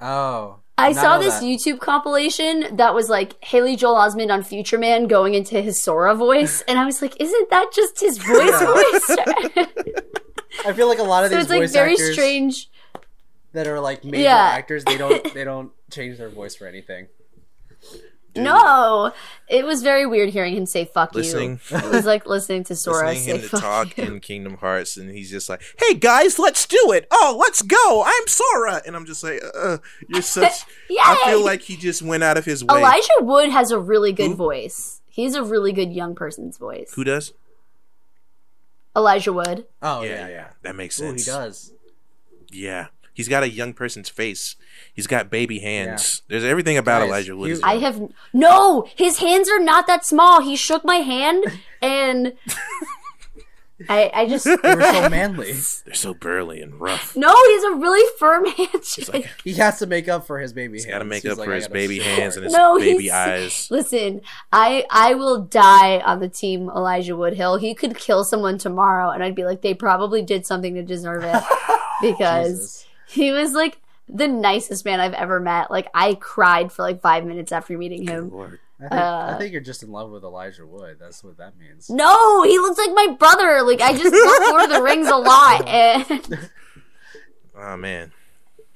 Oh. I saw this that. YouTube compilation that was like Haley Joel Osment on Future Man going into his Sora voice, and I was like, "Isn't that just his voice voice?" I feel like a lot of so these it's like very actors strange. that are like major Yeah. actors, they don't *laughs* they don't change their voice for anything. Dude, No, it was very weird hearing him say "fuck Listening- you." It was like listening to *laughs* Sora listening say him to "fuck talk you." in Kingdom Hearts, and he's just like, "Hey guys, let's do it! Oh, let's go! I'm Sora!" And I'm just like, uh, "You're *laughs* such." I feel like he just went out of his way. Elijah Wood has a really good Who? voice. He's a really good young person's voice. Who does? Elijah Wood. Oh yeah, yeah, yeah, yeah. that makes Ooh, sense. he does. Yeah, he's got a young person's face. He's got baby hands. There's everything about Guys, Elijah Wood. I young. have no. His hands are not that small. He shook my hand, and *laughs* I, I just *laughs* they're so *laughs* manly. They're so burly and rough. no. He's a really firm *laughs* handshake. like- He has to make up for his baby He's hands. got to make He's up like, for his baby start. hands and his No, baby eyes. Listen, I I will die on the team Elijah Woodhill. He could kill someone tomorrow, and I'd be like, they probably did something to deserve it because he was like the nicest man I've ever met. Like I cried for like five minutes after meeting him. Lord. I think, I Uh, think you're just in love with Elijah Wood. That's what that means. No, he looks like my brother. Like I just love Lord of the Rings a lot, *laughs* and *laughs* Oh man.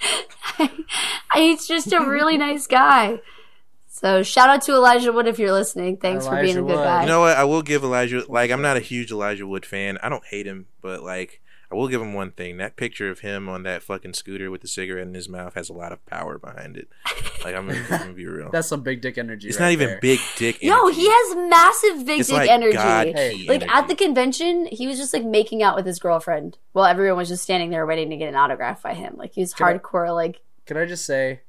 *laughs* he's just a really nice guy. So shout out to Elijah Wood if you're listening. Thanks for being a good Wood. guy. You know what? I will give Elijah like I'm not a huge Elijah Wood fan. I don't hate him, but like I will give him one thing. That picture of him on that fucking scooter with the cigarette in his mouth has a lot of power behind it. Like I'm gonna, I'm gonna be real. *laughs* That's some big dick energy. it's right not even there. big dick. no, he has massive big It's dick like energy. God Hey, key like at the convention, he was just like making out with his girlfriend while everyone was just standing there waiting to get an autograph by him. Like he was Can I- hardcore. Like Can I just say,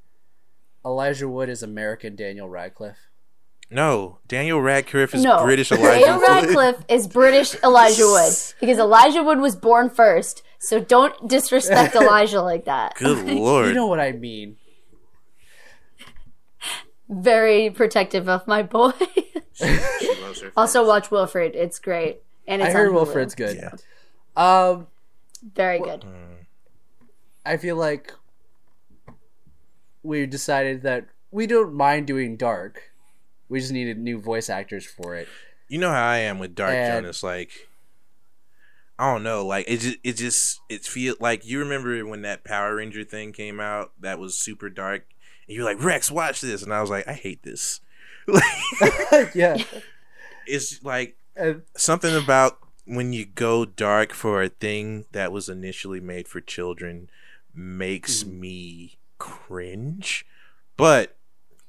Elijah Wood is American Daniel Radcliffe. No, Daniel Radcliffe is no, British *laughs* Elijah Daniel Wood. Radcliffe is British Elijah Wood *laughs* because Elijah Wood was born first. So don't disrespect *laughs* Elijah like that. Good lord. You know what I mean. Very protective of my boy. She loves also watch Wilfred. It's great. And it's I heard. Wilfred's good. Yeah. Um, very good. I feel like we decided that we don't mind doing dark. We just needed new voice actors for it. You know how I am with Dark And- Jonas. Like, I don't know, like it just it just it feel like you remember when that Power Ranger thing came out that was super dark, and you're like Rex, watch this, and I was like, I hate this. *laughs* *laughs* yeah. it's like And- something about when you go dark for a thing that was initially made for children makes Mm-hmm. me cringe. But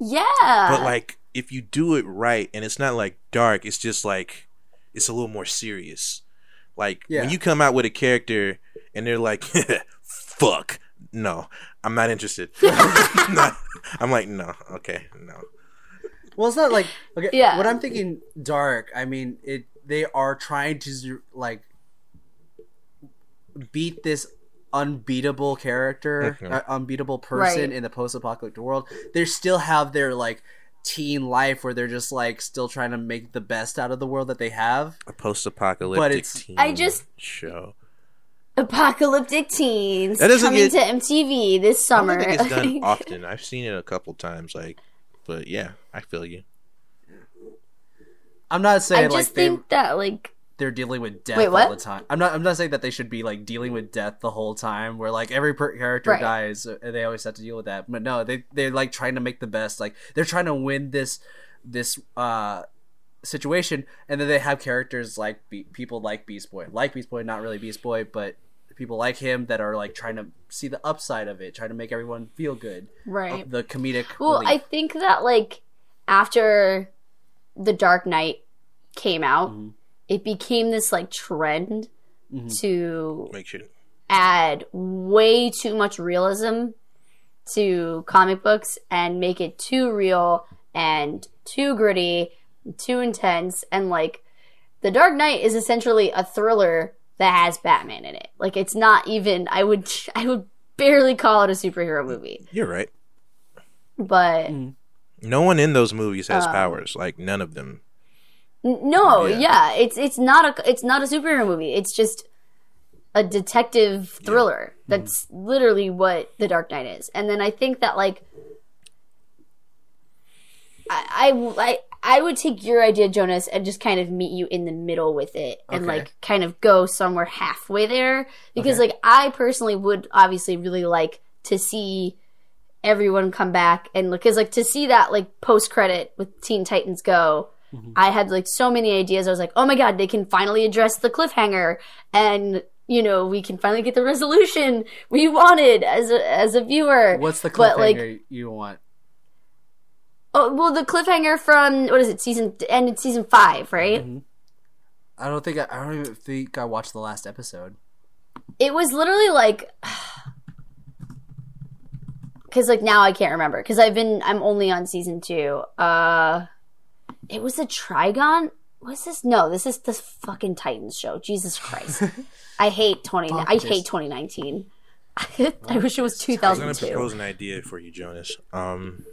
Yeah. but like if you do it right and it's not like dark, it's just like it's a little more serious. Like Yeah. when you come out with a character and they're like *laughs* fuck. No, I'm not interested. *laughs* *laughs* Not- I'm like, no, okay, no. Well, it's not like okay. Yeah. When I'm thinking dark, I mean it. They are trying to like beat this unbeatable character, Mhm. uh, unbeatable person Right. in the post-apocalyptic world. They still have their like teen life where they're just like still trying to make the best out of the world that they have. A post-apocalyptic But it's- teen I just- show. Apocalyptic Teens That doesn't coming get- to MTV this I summer. don't think it's done *laughs* often. I've seen it a couple times, like, but yeah, I feel you. I'm not saying. I saying just like they think that like they're dealing with death Wait, all the time. I'm not. I'm not saying that they should be like dealing with death the whole time, where like every per- character Right. dies, uh, and they always have to deal with that. But no, they they're like trying to make the best. Like they're trying to win this this uh situation, and then they have characters like Be- people like Beast Boy, like Beast Boy, not really Beast Boy, but people like him that are like trying to see the upside of it, trying to make everyone feel good. right. The comedic. Well, relief. I think that like after the Dark Knight came out, Mhm. It became this like trend Mhm. to Make sure. add way too much realism to comic books and make it too real and too gritty, too intense, and like The Dark Knight is essentially a thriller that has Batman in it. Like it's not even I would *laughs* I would barely call it a superhero movie. You're right. But No one in those movies has Um, powers. Like none of them. No, Yeah. yeah. it's it's not a it's not a superhero movie. It's just a detective thriller. Mm-hmm. That's literally what The Dark Knight is. And then I think that like I, I I I would take your idea, Jonas, and just kind of meet you in the middle with it, and Okay. like kind of go somewhere halfway there. Because Okay. like I personally would obviously really like to see everyone come back and look, because like to see that like post credit with Teen Titans Go, I had like so many ideas. I was like, oh my god, they can finally address the cliffhanger, and you know we can finally get the resolution we wanted as a as a viewer. What's the But, cliffhanger like- you want? Oh well, the cliffhanger from what is it? Season ended season five, right? Mhm. I don't think I, I don't even think I watched the last episode. It was literally like. *sighs* Because like now I can't remember because I've been I'm only on season two. Uh, it was a Trigon. What's this? No, this is this fucking Titans show. Jesus Christ, *laughs* I hate twenty. Fuck I this. hate 2019. *laughs* I wish it was I was gonna 2002. propose an idea for you, Jonas. Um,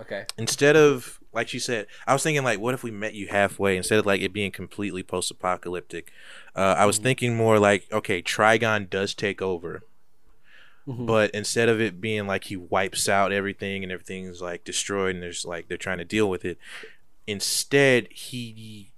Okay. instead of like she said, I was thinking like, what if we met you halfway instead of like it being completely post-apocalyptic? Uh, I was thinking more like, okay, Trigon does take over, Mhm. but instead of it being like he wipes out everything and everything's like destroyed and there's like they're trying to deal with it, instead he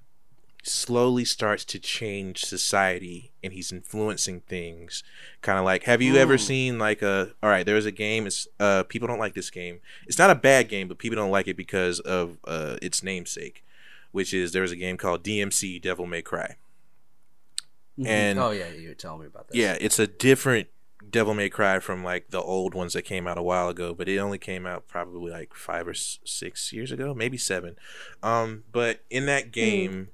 slowly starts to change society and he's influencing things. Kind of like have you ever seen like a all right there's a game it's uh people don't like this game. It's not a bad game but people don't like it because of uh its namesake which is there's a game called DMC Devil May Cry. Mhm. And- oh yeah, you were telling me about that. Yeah it's a different Devil May Cry from like the old ones that came out a while ago, but it only came out probably like five or six years ago, maybe seven. Um, but in that game,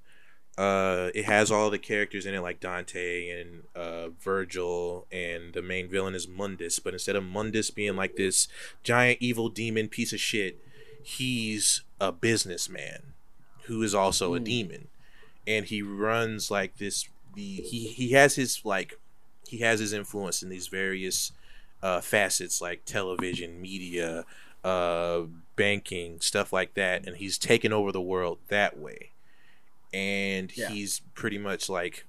uh, it has all the characters in it, like Dante and uh, Vergil, and the main villain is Mundus. But instead of Mundus being like this giant evil demon piece of shit, he's a businessman who is also a demon, and he runs like this. The he he has his like he has his influence in these various uh, facets like television, media, uh, banking, stuff like that, and he's taken over the world that way. And Yeah. he's pretty much like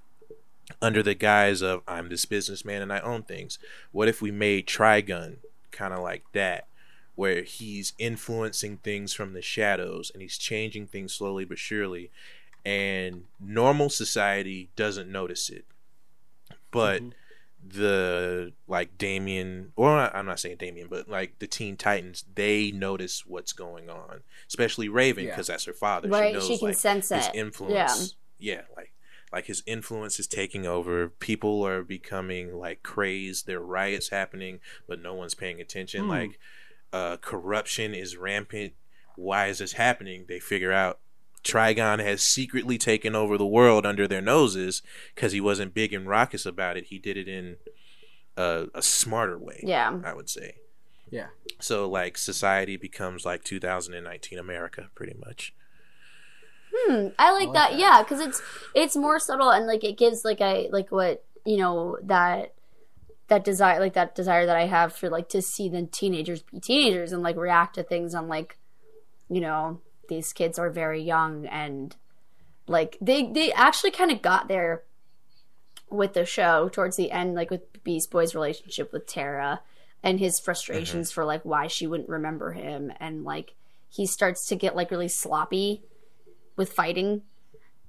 under the guise of I'm this businessman and I own things. What if we made Trigon kind of like that, where he's influencing things from the shadows and he's changing things slowly but surely, and normal society doesn't notice it but Mhm. The like Damian, or I'm not saying Damian, but like the Teen Titans, they notice what's going on, especially Raven Yeah. because that's her father. Right, she knows she can like sense his it. influence. Yeah. like like his influence is taking over. People are becoming like crazed. There are riots happening, but no one's paying attention. Hmm. Like uh, corruption is rampant. Why is this happening? They figure out Trigon has secretly taken over the world under their noses because he wasn't big and raucous about it. He did it in a, a smarter way. Yeah. I would say. Yeah. So like society becomes like 2019 America, pretty much. Hmm, I like like that. that. Yeah, because it's it's more subtle and like it gives like I like what you know that that desire like that desire that I have for like to see the teenagers be teenagers and like react to things on like you know these kids are very young and like they they actually kind of got there with the show towards the end like with Beast Boy's relationship with Tara and his frustrations for like why she wouldn't remember him and like he starts to get like really sloppy with fighting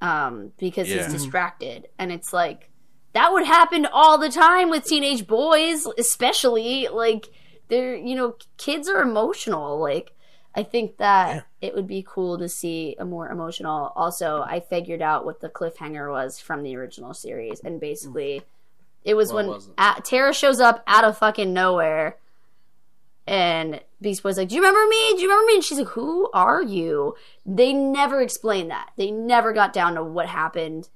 um because Yeah. he's distracted. And it's like that would happen all the time with teenage boys especially like they're you know kids are emotional like i think that Yeah. it would be cool to see a more emotional also i figured out what the cliffhanger was from the original series and basically it was What when it? a- tara shows up out of fucking nowhere and Beast Boy's like, "Do you remember me? Do you remember me?" And she's like, "Who are you?" They never explained that. They never got down to what happened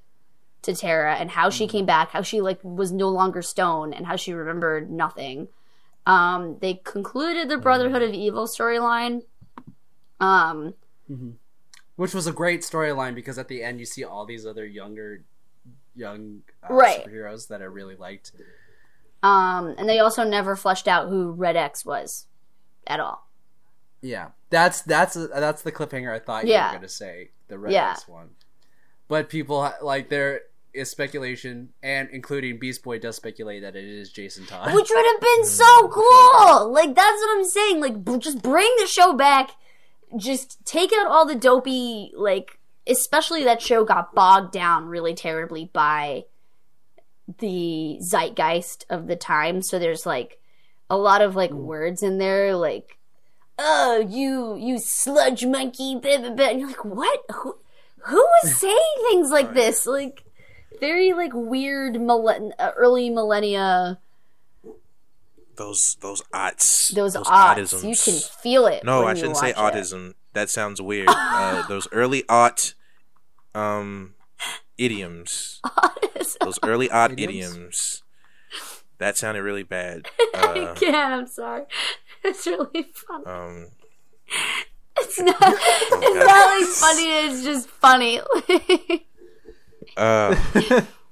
to Tara and how she came back, how she like was no longer stone, and how she remembered nothing. Um, they concluded the Brotherhood of Evil storyline. Um, which was a great storyline because at the end you see all these other younger young uh, Right. superheroes that I really liked. um, and they also never fleshed out who Red X was at all. Yeah, that's that's that's the cliffhanger I thought you were gonna say the Red Yeah. X one, but people like there is speculation, and including Beast Boy does speculate that it is Jason Todd. which would have been *laughs* so cool. Like that's what I'm saying. Like b- just bring the show back. Just take out all the dopey like especially that show got bogged down really terribly by the zeitgeist of the time. So there's like a lot of like words in there like oh you you sludge monkey blah, blah, blah. and you're like what who who was *laughs* saying things like this like very like weird millen- uh, early millennia Those those aughts. those, odds. autisms. You can feel it. No, when I shouldn't say watch it. autism. That sounds weird. *laughs* uh, those early aught um idioms. *laughs* Those early aught Idioms? idioms. That sounded really bad. I *laughs* Uh, can't. I'm sorry. It's really funny. um, It's not. It's not like funny. It's just funny. uh,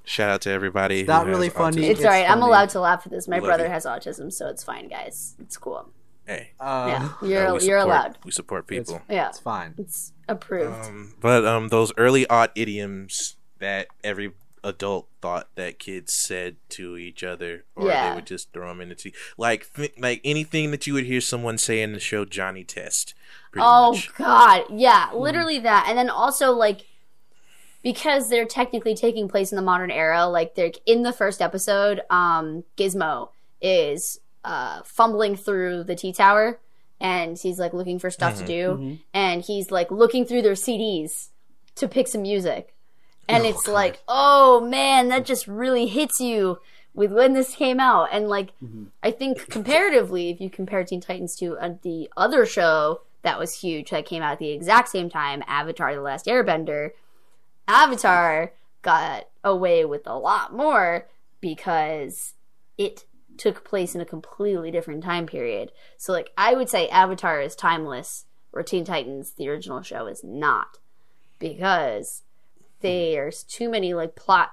shout out to everybody. It's not really funny. autism. it's It's alright. I'm allowed to laugh at this. My Love brother you. has autism, so it's fine, guys. It's cool. Hey, Um, Yeah, you're we you're support- allowed. We support people. Yeah, it's fine. it's approved. Um, but um, those early odd idioms that every adult thought that kids said to each other, or Yeah. they would just throw them in the tea, like th- like anything that you would hear someone say in the show Johnny Test. Oh much. god, yeah, literally that. And then also like because they're technically taking place in the modern era, like they're in the first episode, um Gizmo is uh fumbling through the T Tower and he's like looking for stuff to do and he's like looking through their CDs to pick some music. And it's like, "Oh man, that just really hits you." With when this came out, and like, I think comparatively, if you compare Teen Titans to uh, the other show that was huge that came out at the exact same time, Avatar: The Last Airbender, Avatar got away with a lot more because it took place in a completely different time period. So, like, I would say Avatar is timeless, where Teen Titans, the original show, is not because there's too many like plot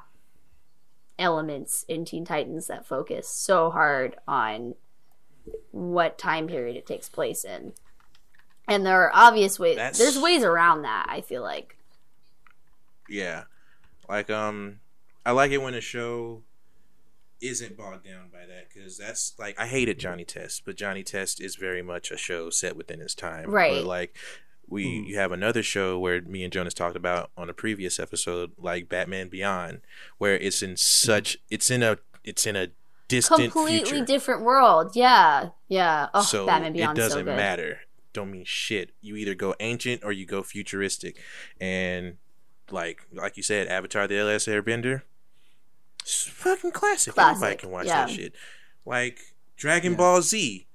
elements in Teen Titans that focus so hard on what time period it takes place in. And there are obvious ways That's- there's ways around that, I feel like. Yeah, like um, I like it when a show isn't bogged down by that because that's like I hated Johnny Test, but Johnny Test is very much a show set within its time. Right. But like we you have another show where me and Jonas talked about on a previous episode, like Batman Beyond, where it's in such it's in a it's in a distant Completely future. different world. Yeah, yeah. Oh, so Batman it Beyond doesn't so good. matter. Don't mean shit. You either go ancient or you go futuristic, and like like you said, Avatar: The Last Airbender, it's fucking classic. Everybody can watch yeah. that shit. Like Dragon Yeah. Ball Z,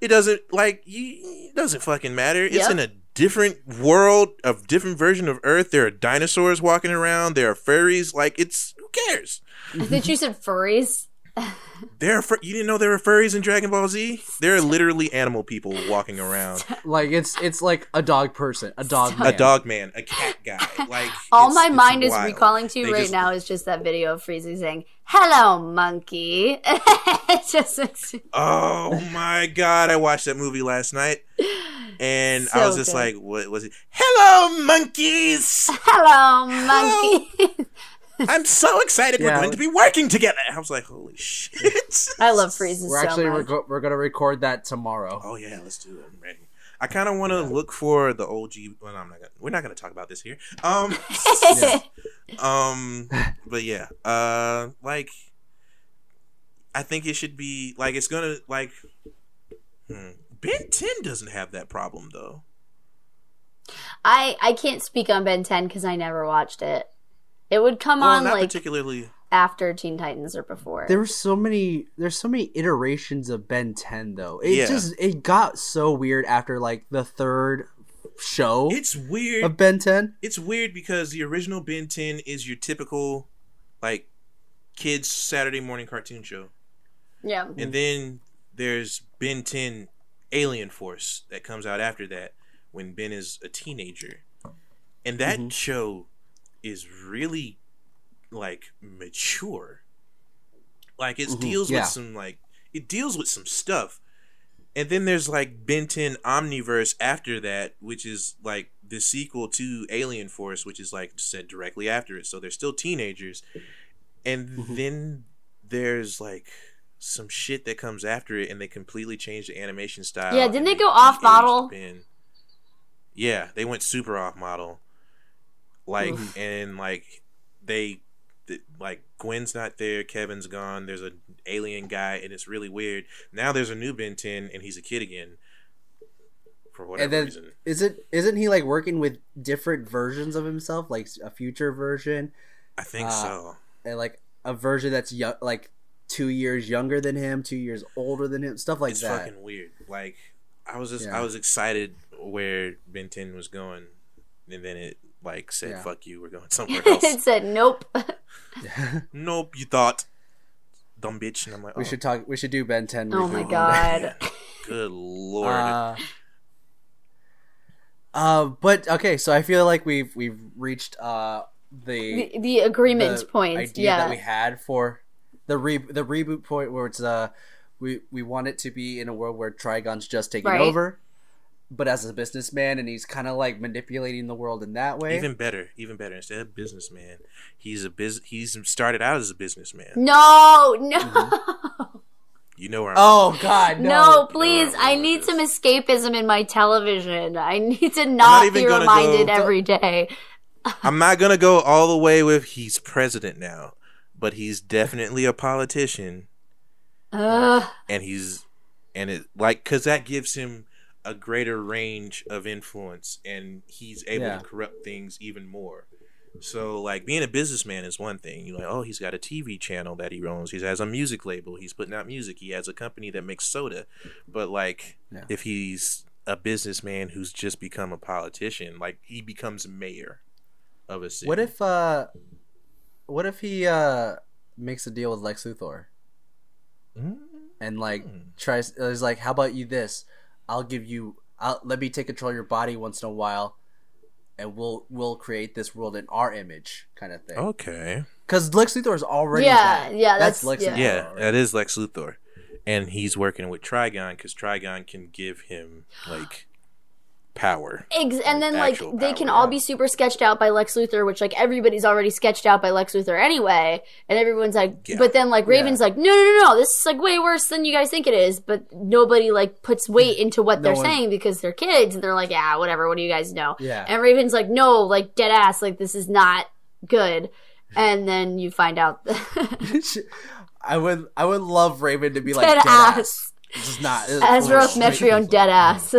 it doesn't like you. It doesn't fucking matter. It's Yep. in a different world, a different version of Earth. There are dinosaurs walking around. There are furries. Like it's who cares? I think you said furries. There are fur- you didn't know there were furries in Dragon Ball Z? *laughs* There are literally animal people walking around. Like it's it's like a dog person, a dog, a man. dog man, a cat guy. *laughs* Like All it's- my it's mind is wild. recalling to They right just- now is just that video of Frieza saying, "Hello, monkey." *laughs* it just makes Oh my god! I watched that movie last night, and I was just good. like, "What was it?" Hello, monkeys! "Hello, monkey." I'm so excited we're going to be working together. I was like, "Holy shit!" I love Frieza We're so actually much. we're, we're gonna record that tomorrow. Oh yeah, let's do it. I'm ready. I kind of want to look for the OG. Well, I'm not. Gonna, we're not going to talk about this here. Um, *laughs* *laughs* um, but yeah, uh, like, I think it should be like it's gonna like. Hmm, ben Ten doesn't have that problem though. I I can't speak on Ben 10 because I never watched it. It would come Well, on not like particularly. after Teen Titans or before. There were so many. There's so many iterations of Ben 10 though. It Yeah. just it got so weird after like the third show It's weird. of Ben 10. it's weird because the original Ben Ten is your typical, like, kids Saturday morning cartoon show. yeah. And then there's Ben 10 Alien Force that comes out after that when Ben is a teenager. And that Mhm. show is really like mature. Like it Mhm, deals yeah. with some like it deals with some stuff. And then there's like Ben 10 Omniverse after that, which is like the sequel to Alien Force, which is like said directly after it. So they're still teenagers. And Mhm. then there's like some shit that comes after it and they completely change the animation style. Yeah, and didn't they go off model? Ben. Yeah, they went super off model. Like Oof. and like they th- like Gwen's not there, Kevin's gone. There's an alien guy, and it's really weird. Now there's a new Ben 10, and he's a kid again. For whatever And then reason, is it isn't he like working with different versions of himself, like a future version I think uh, so. and like a version that's young, like two years younger than him, two years older than him, stuff like it's that. It's fucking weird. Like I was just Yeah. I was excited where Ben 10 was going, and then it like said, Yeah. "Fuck you, we're going *laughs* somewhere else." it said nope. *laughs* nope, you thought, dumb bitch, and I'm like, we oh, should talk. We should do Ben 10. Oh my god. *laughs* Good lord. Uh, uh, but okay, so I feel like we've we've reached uh the The, the agreement the point. idea Yeah. that we had for the re- the reboot point where it's uh we we want it to be in a world where Trigon's just taking Right. over, but as a businessman and he's kind of like manipulating the world in that way. Even better, even better. Instead of businessman, he's a biz. He's started out as a businessman. no, no. Mm-hmm. You know where I'm. oh God, No, no! please. No, I need some escapism in my television. I need to not, even be reminded go- every day. I'm not gonna go all the way with he's president now, but he's definitely a politician, Ugh. and he's and it like because that gives him a greater range of influence, and he's able Yeah. to corrupt things even more. So like being a businessman is one thing. You're like, oh, he's got a TV channel that he owns. He has a music label. He's putting out music. He has a company that makes soda. But like, Yeah. if he's a businessman who's just become a politician, like he becomes mayor of a city. What if uh, what if he uh makes a deal with Lex Luthor Mm, and like Hmm. tries is like, how about you this? I'll give you. I'll let me take control of your body once in a while, and we'll we'll create this world in our image, kind of thing. Okay. Because Lex Luthor is already Yeah, that. yeah, that's, that's- Lex yeah. Luthor. Yeah, already. that is Lex Luthor, and he's working with Trigon because Trigon can give him like power. Ex- and then like Actual they can power, all be super sketched out by Lex Luthor, which like everybody's already sketched out by Lex Luthor anyway, and everyone's like, Yeah. but then like Raven's like, no, no, no, no, this is like way worse than you guys think it is, but nobody like puts weight into what *laughs* No they're one- saying because they're kids and they're like, yeah, whatever, what do you guys know? Yeah. And Raven's like, no, like dead ass, like this is not good, and then you find out. *laughs* *laughs* I would I would love Raven to be like Dead dead, ass. ass. It's just not. it's Azeroth straight- Metreon dead ass.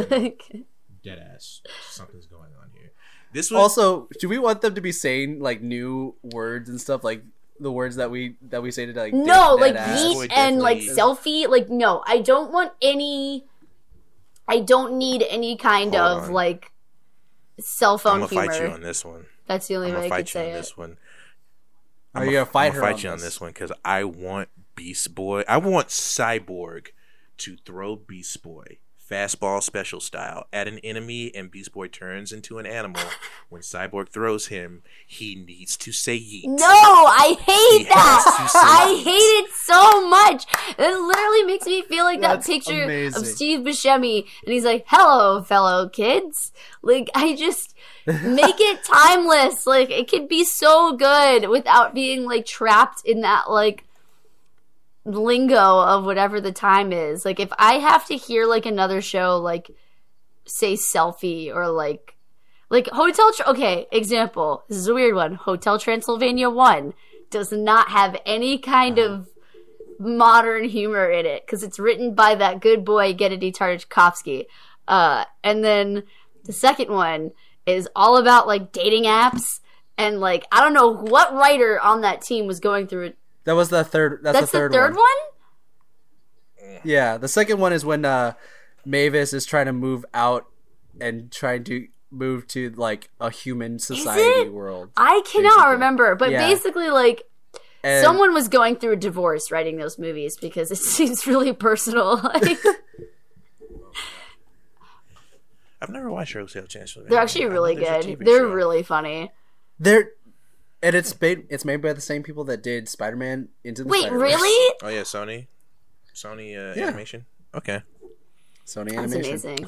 Dead ass. Something's going on here. This was Also, do we want them to be saying like new words and stuff like the words that we that we say to like no, dead like ass? Boy yeet and like selfie. Like no, I don't want any. I don't need any kind Hold of on. like cell phone. I'm phone gonna humor. fight you on this one. That's the only I'm way I could fight you say on it. this one. Are I'm you gonna fight I'm her fight on you on this? this one because I want Beast Boy. I want Cyborg to throw Beast Boy fastball special style at an enemy, and Beast Boy turns into an animal. when Cyborg throws him, he needs to say yeet. No, I hate He that. has to say I it. hate it so much. It literally makes me feel like That's that picture amazing. of Steve Buscemi, and he's like, "Hello, fellow kids." Like, I just make it *laughs* timeless. Like, it could be so good without being like trapped in that like lingo of whatever the time is. Like, if I have to hear like another show like say selfie or like like Hotel. Okay, example. This is a weird one. Hotel Transylvania One does not have any kind of modern humor in it because it's written by that good boy Gennady Tartakovsky. Uh, and then the second one is all about like dating apps and like I don't know what writer on that team was going through. That was the third. That's, That's the third, the third one. one. Yeah, the second one is when uh, Mavis is trying to move out and trying to move to like a human society world. I cannot Basically. remember, but Yeah. basically like And someone was going through a divorce writing those movies because it *laughs* seems really personal. Like, *laughs* I've never watched Hotel Transylvania. they're actually really good. They're show. really funny. they're and it's made it's made by the same people that did Spider Man into the Wait, Spider-Verse. really? Oh yeah, Sony, Sony uh, Yeah. animation. Okay. Sony That's animation. amazing.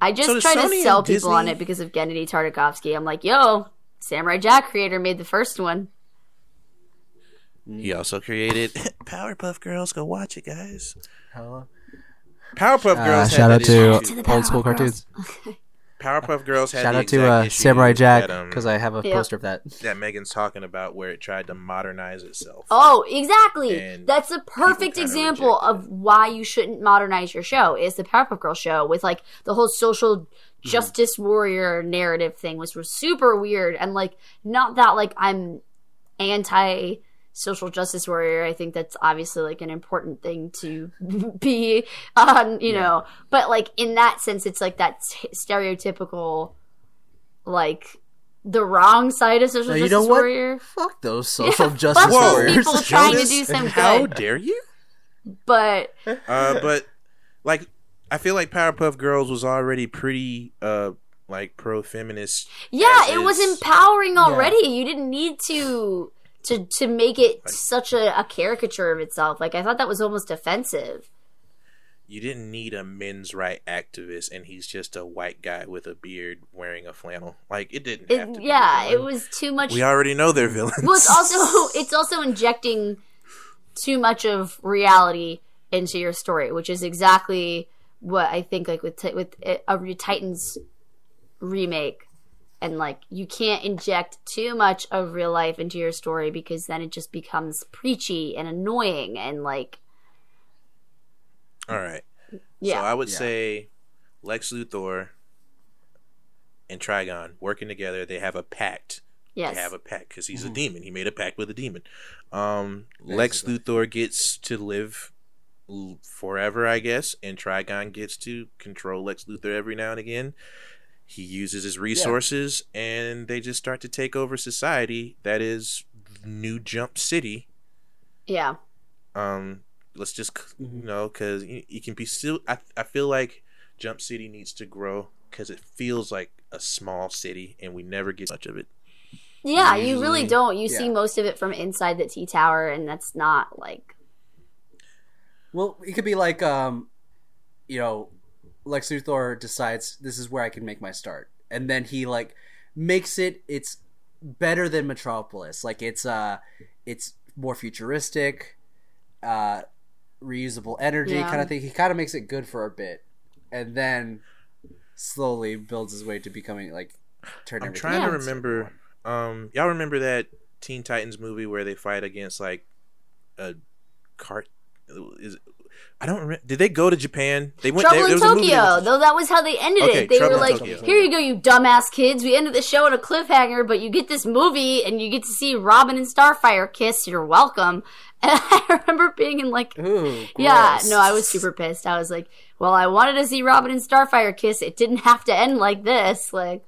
I just So does try to Sony sell and people on it because of Gennady Tartakovsky. I'm like, yo, Samurai Jack creator made the first one. He also created *laughs* Powerpuff Girls. Go watch it, guys. Hello. Powerpuff Uh, Girls. had shout out to issue, To too. the old school Powerpuff cartoons. *laughs* Powerpuff Girls had Shout the out to exact uh, issue Samurai Jack that, um, because I have a Yeah. poster of that. that Megan's talking about where it tried to modernize itself. Oh, exactly. And That's a perfect example of why you shouldn't modernize your show. Is the Powerpuff Girl show with like the whole social Mm-hmm. justice warrior narrative thing, which was super weird and like not that like I'm anti social justice warrior. I think that's obviously like an important thing to *laughs* be on, you know. But like in that sense, it's like that t- stereotypical, like the wrong side of social Now, you justice know what? warrior. Fuck those social *laughs* Fuck justice those warriors. people trying to do some How good. dare you? But Uh, but like, I feel like Powerpuff Girls was already pretty uh like pro feminist. yeah, As it was empowering already. You didn't need to to to make it Like- such a, a caricature of itself. Like I thought that was almost offensive. You didn't need a men's right activist, and he's just a white guy with a beard wearing a flannel. Like it didn't have It, yeah, it was too much. We already know they're villains. well, it's also *laughs* it's also injecting too much of reality into your story, which is exactly what I think. Like with with uh, a a Titans remake, and like you can't inject too much of real life into your story because then it just becomes preachy and annoying and like All right. yeah. So I would Yeah. say Lex Luthor and Trigon working together. They have a pact. yes. They have a pact because he's a demon. He made a pact with a demon. Um, Lex Luthor gets to live forever, I guess, and Trigon gets to control Lex Luthor every now and again. He uses his resources, and they just start to take over society. That is New Jump City. yeah. Um, let's just Mhm. you know because you, you can be still. I I feel like Jump City needs to grow because it feels like a small city, and we never get much of it. Yeah, you really don't. You see most of it from inside the T Tower, and that's not like Well, it could be like, um, you know, Lex Luthor decides this is where I can make my start, and then he like makes it. It's better than Metropolis. Like it's uh, it's more futuristic, uh, reusable energy Yeah. kind of thing. He kind of makes it good for a bit, and then slowly builds his way to becoming like turn. I'm trying to remember. Um, y'all remember that Teen Titans movie where they fight against like a cart. Is I don't remember. Did they go to Japan? They went. Trouble there, in Tokyo, though that was how they ended Okay, it. They Trouble were like, Tokyo. "Here you go, you dumbass kids. We ended the show on a cliffhanger, but you get this movie and you get to see Robin and Starfire kiss. You're welcome." *laughs* And I remember being in like, Ooh, yeah, no, I was super pissed. I was like, "Well, I wanted to see Robin and Starfire kiss. It didn't have to end like this." Like,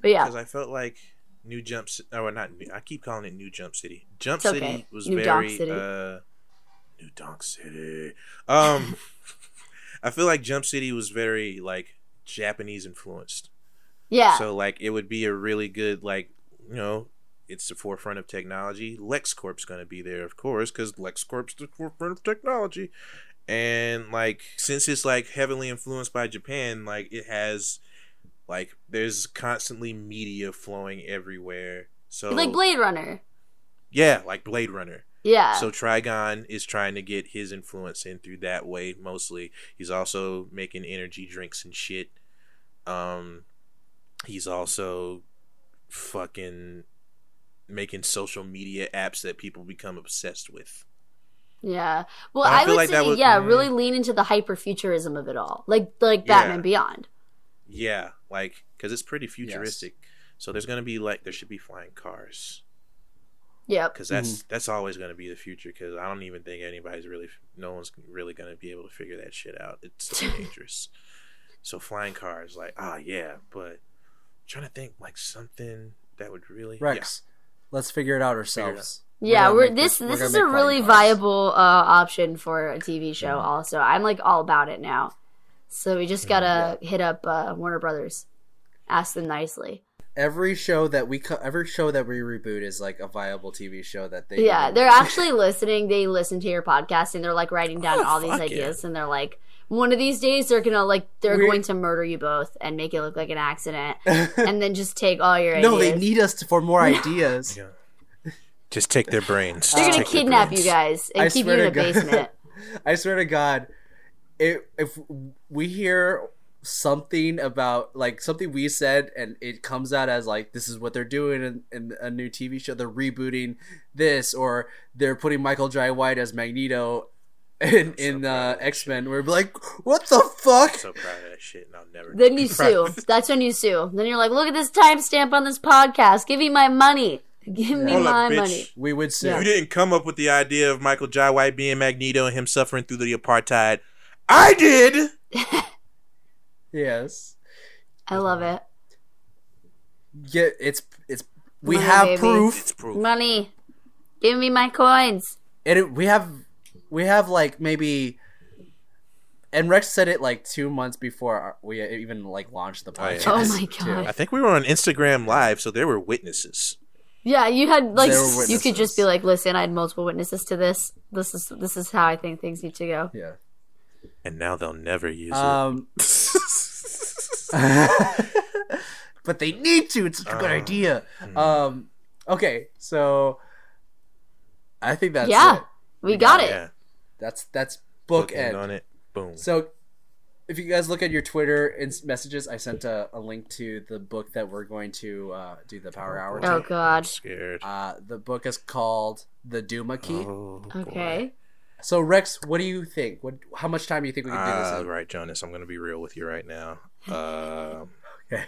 but yeah, because I felt like New Jump. Oh, not. New, I keep calling it New Jump City. Jump City was New very. City. Uh, New Donk City. Um, *laughs* I feel like Jump City was very like Japanese influenced. yeah, So like it would be a really good like you know it's the forefront of technology. LexCorp's going to be there, of course, because LexCorp's the forefront of technology. And like since it's like heavily influenced by Japan, like it has like there's constantly media flowing everywhere. So like Blade Runner. yeah, like Blade Runner. Yeah, So Trigon is trying to get his influence in through that way mostly. He's also making energy drinks and shit. Um he's also fucking making social media apps that people become obsessed with. Yeah. Well, I I, would like say, that would- yeah, mm. really lean into the hyper futurism of it all, like like Yeah. Batman Beyond. Yeah, like cuz it's pretty futuristic. So there's going to be like there should be flying cars Yep. cuz that's that's always going to be the future cuz I don't even think anybody's really no one's really going to be able to figure that shit out. It's so *laughs* dangerous. So flying cars like ah yeah, but trying to think like something that would really Rex, let's figure it out Figure it ourselves. Yeah, gonna we're make this this- we're this gonna is a really cars. viable uh, option for a TV show. Also, I'm like all about it now. So we just gotta hit up uh, Warner Brothers, ask them nicely. Every show that we co- every show that we reboot is like a viable TV show that they Yeah, even- they're *laughs* actually listening. They listen to your podcast and they're like writing down Oh, all these fuck ideas. And they're like, one of these days they're gonna like they're We're- going to murder you both and make it look like an accident, *laughs* and then just take all your no, ideas. they need us to, for more ideas. Yeah. Just take their brains. They're Just gonna kidnap you guys and I keep you in a to God. basement. *laughs* I swear to God, if if we hear something about like something we said and it comes out as like this is what they're doing in, in a new TV show, they're rebooting this or they're putting Michael Jai White as Magneto *laughs* in in proud uh, X Men. We're like, what the fuck? so proud of that shit, and I'll never. Then be you proud sue. of it. *laughs* That's when you sue. Then you're like, look at this timestamp on this podcast. Give me my money. Give me Hold my bitch. money. We would sue. You didn't come up with the idea of Michael Jai White being Magneto and him suffering through the apartheid. I did. *laughs* Yes. I love it. Yeah, it's it's we Money, have baby. proof. It's proof. Money. Give me my coins. and it, we have we have like maybe and rex said it like two months before we even like launched the Oh, yeah. Oh my too. God. I think we were on Instagram Live, so there were witnesses. Yeah, you had like you could just be like, listen, I had multiple witnesses to this. This is this is how I think things need to go. yeah And now they'll never use um *laughs* *laughs* but they need to it's such a good Uh, idea hmm. um okay so i think that's Yeah. it We got it. Yeah. that's that's Book bookend on it. Boom. So, if you guys look at your Twitter and messages, I sent a, a link to the book that we're going to uh, do the Power Hour. Oh to. god. Scared. Uh, the book is called The Duma Key. Oh, boy. Okay. So, Rex, what do you think? What? How much time do you think we can do Uh, this? In? right, Jonas. I'm gonna be real with you right now. Um, Okay.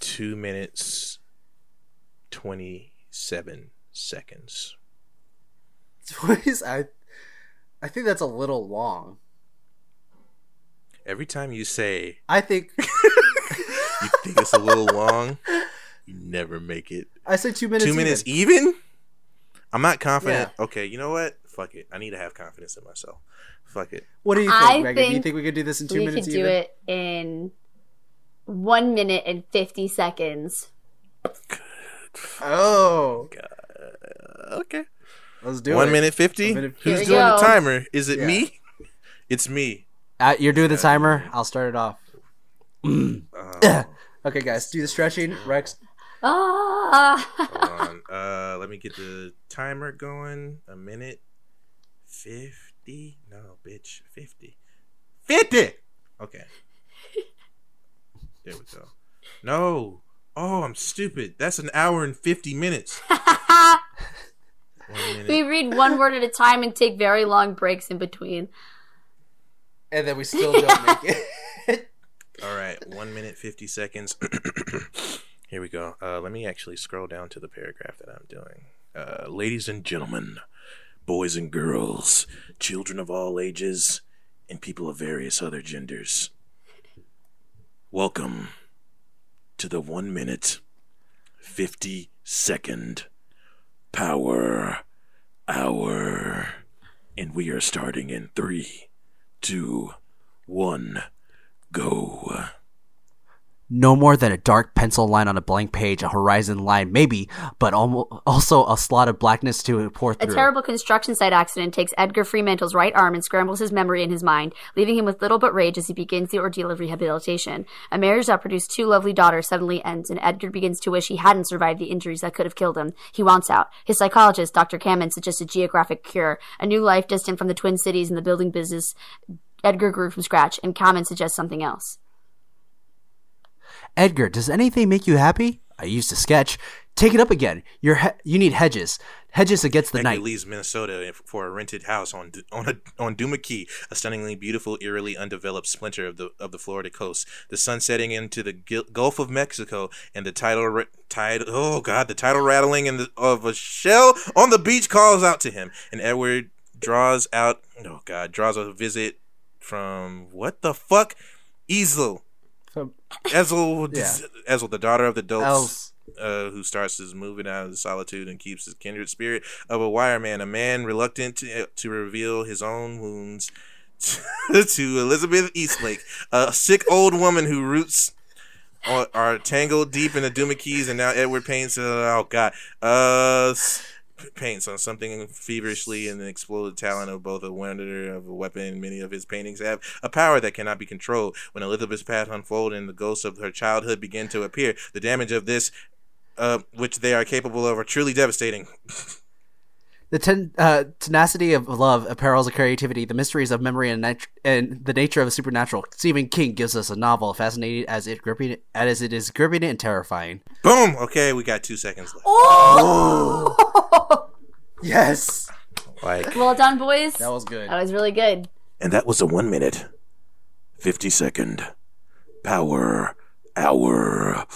two minutes, twenty-seven seconds. *laughs* Please, I, I think that's a little long. Every time you say I think *laughs* you think it's a little long, you never make it. I say two minutes. Two minutes even. even? I'm not confident. Okay, you know what? Fuck it. I need to have confidence in myself. Fuck it. What do you think, I Megan? do you think think we could do this in two we minutes? We could do even? it in one minute and fifty seconds. Oh, Uh, okay. let's do One it. One minute fifty. Who's Here we doing the timer? Is it Yeah. me? It's me. Uh, you're doing the timer. I'll start it off. Uh, *coughs* Okay, guys, do the stretching. Rex, Ah. hold on. Uh, let me get the timer going. A minute. Fifty. No, bitch. Fifty. Fifty. Okay. There we go. No. Oh, I'm stupid. That's an hour and fifty minutes. we read one word at a time and take very long breaks in between. and then we still don't make it. *laughs* All right, one minute fifty seconds. *clears throat* Here we go. Uh, let me actually scroll down to the paragraph that I'm doing. Uh, ladies and gentlemen, boys and girls, children of all ages, and people of various other genders, welcome to the one minute fifty second power hour, and we are starting in three, two, one, go. No more than a dark pencil line on a blank page, a horizon line, maybe, but also a slot of blackness to pour through. A terrible construction site accident takes Edgar Fremantle's right arm and scrambles his memory and his mind, leaving him with little but rage as he begins the ordeal of rehabilitation. A marriage that produced two lovely daughters suddenly ends, and Edgar begins to wish he hadn't survived the injuries that could have killed him. He wants out. His psychologist, Dr. Kamen, suggests a geographic cure, a new life distant from the Twin Cities and the building business Edgar grew from scratch, and Kamen suggests something else. Edgar, does anything make you happy? I used to sketch. Take it up again. You're he- you need hedges. Hedges against the Edgar night. leaves Minnesota for a rented house on on a, on Duma Key, a stunningly beautiful, eerily undeveloped splinter of the of the Florida coast. The sun setting into the Gil- Gulf of Mexico, and the title tide oh god, the title rattling in the, of a shell on the beach calls out to him, and Edward draws out oh god, draws a visit from what the fuck, Easel. From- Ezel, Yeah. Ezel, the daughter of the Dopes uh, who starts his moving out of the solitude and keeps his kindred spirit of a wireman, a man reluctant to, to reveal his own wounds *laughs* to Elizabeth Eastlake, a sick old woman who roots are, are tangled deep in the Duma Keys, and now Edward paints. Uh, oh God, uh, paints on something feverishly, and the talent of both a wonder of a weapon. Many of his paintings have a power that cannot be controlled. When Elizabeth's path unfolded and the ghosts of her childhood begin to appear, the damage of this uh, which they are capable of are truly devastating. *laughs* The ten- uh, tenacity of love apparels the creativity, the mysteries of memory, and, nat- and the nature of the supernatural. Stephen King gives us a novel fascinating as it gripping as it is gripping and terrifying. Boom. Okay, we got two seconds left. Oh! *laughs* Yes, Like, well done, boys. that was good. That was really good. and that was a one minute, fifty second power hour. *laughs*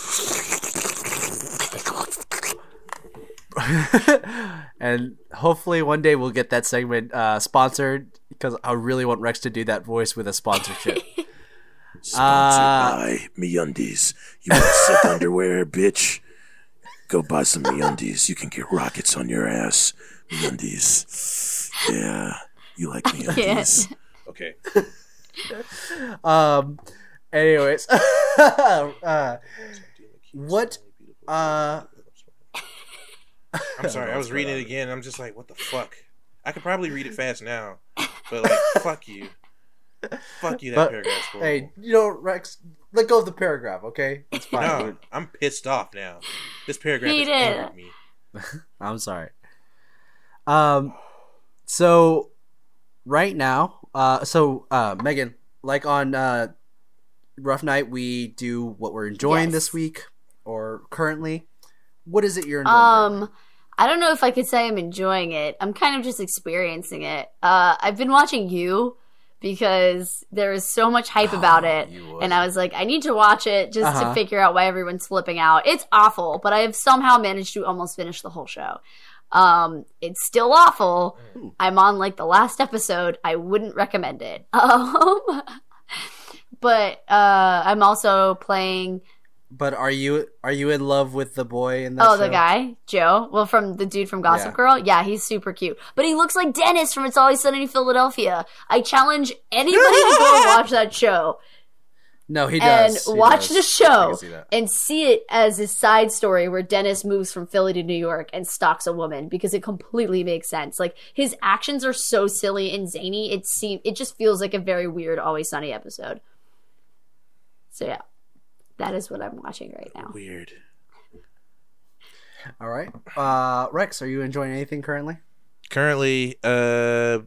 *laughs* and hopefully one day we'll get that segment uh, sponsored because I really want Rex to do that voice with a sponsorship. *laughs* Sponsored Uh, by MeUndies. You want sick underwear, bitch? Go buy some MeUndies. You can get rockets on your ass. MeUndies. Yeah, you like MeUndies. Okay. *laughs* um. Anyways, *laughs* uh, what? Uh, *laughs* I'm sorry, I was reading it again. I'm just like, what the fuck? I could probably read it fast now, but like, *laughs* fuck you. Fuck you, that But, paragraph's horrible. hey, you know, Rex, let go of the paragraph, okay? It's fine. No, I'm pissed off now. This paragraph He is did. angering me. *laughs* I'm sorry. Um, so right now, uh, so uh, Megan, like on uh, Rough Night, we do what we're enjoying Yes. this week or currently. What is it you're enjoying? currently? I don't know if I could say I'm enjoying it. I'm kind of just experiencing it. Uh, I've been watching you because there is so much hype *gasps* about it, and I was like, I need to watch it just Uh-huh. to figure out why everyone's flipping out. It's awful, but I have somehow managed to almost finish the whole show. Um, it's still awful. I'm on like the last episode. I wouldn't recommend it. *laughs* Um, but uh, I'm also playing But are you are you in love with the boy in that Oh, the guy, Joe. Well, from the dude from Gossip Yeah. Girl. Yeah, he's super cute. But he looks like Dennis from It's Always Sunny in Philadelphia. I challenge anybody to go and *laughs* watch that show No, he and does. He watch does. the show see and see it as a side story where Dennis moves from Philly to New York and stalks a woman because it completely makes sense. Like his actions are so silly and zany. It seem it just feels like a very weird Always Sunny episode. So yeah, that is what I'm watching right now. Weird. All right, uh, Rex, are you enjoying anything currently? Currently, uh,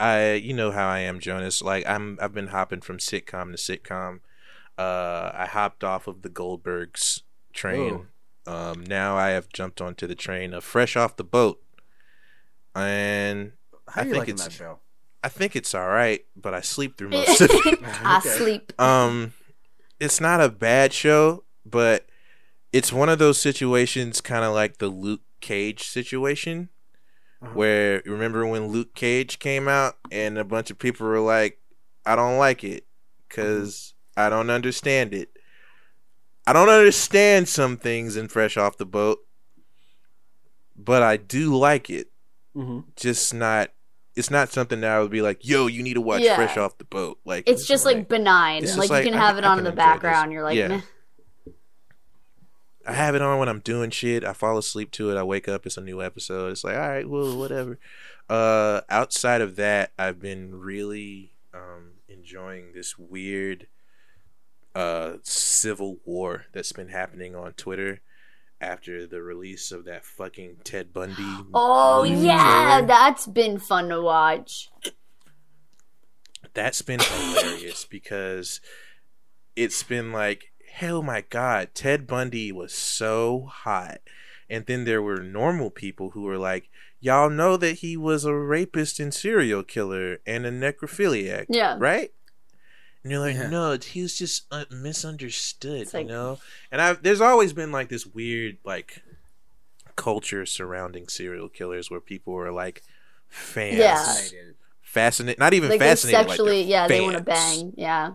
I you know how I am, Jonas. Like I'm, I've been hopping from sitcom to sitcom. Uh, I hopped off of the Goldbergs train. Um, now I have jumped onto the train of Fresh Off the Boat, and How I do you think like it's- that show? I think it's all right, but I sleep through *laughs* most of it. I *laughs* Okay. sleep. Um, it's not a bad show, but it's one of those situations, kind of like the Luke Cage situation, Uh-huh. where remember when Luke Cage came out and a bunch of people were like, "I don't like it because I don't understand it. I don't understand some things in Fresh Off the Boat, but I do like it. hmm Just not." It's not something that I would be like, "Yo, you need to watch Yeah. Fresh Off the Boat." Like It's just like benign. Like just like, you can I- have it I on in the enjoy this. background. You're like, Yeah. meh. I have it on when I'm doing shit. I fall asleep to it. I wake up. It's a new episode. It's like, all right, well, whatever. Uh, outside of that, I've been really um, enjoying this weird uh, civil war that's been happening on Twitter after the release of that fucking Ted Bundy. Oh yeah, trailer. that's been fun to watch. that's been hilarious *laughs* because it's been like, hell my god, Ted Bundy was so hot. And then there were normal people who were like, y'all know that he was a rapist and serial killer and a necrophiliac, Yeah. right? And you're like, Yeah. no, he was just uh, misunderstood, like- you know. And I, there's always been like this weird like culture surrounding serial killers where people are like fans, Yeah. Fascinated, not even Like they fascinated, sexually, they're yeah, they want to bang. Yeah.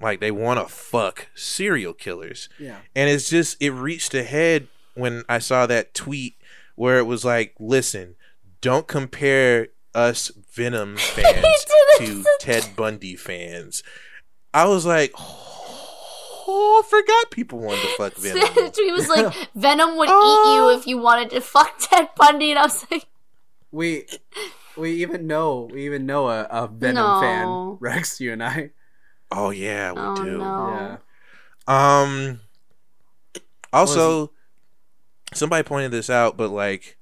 like they want to fuck serial killers Yeah. and it's just it reached a head when i saw that tweet where it was like listen don't compare us venom *laughs* fans to ted bundy fans i was like oh i forgot people wanted to fuck *laughs* venom he was like, *laughs* Venom would eat Oh. you if you wanted to fuck Ted Bundy, and I was like, We we even know we even know a, a Venom No. fan, Rex, you and I. oh yeah we oh do no. Yeah. Um. Also, somebody pointed this out, but like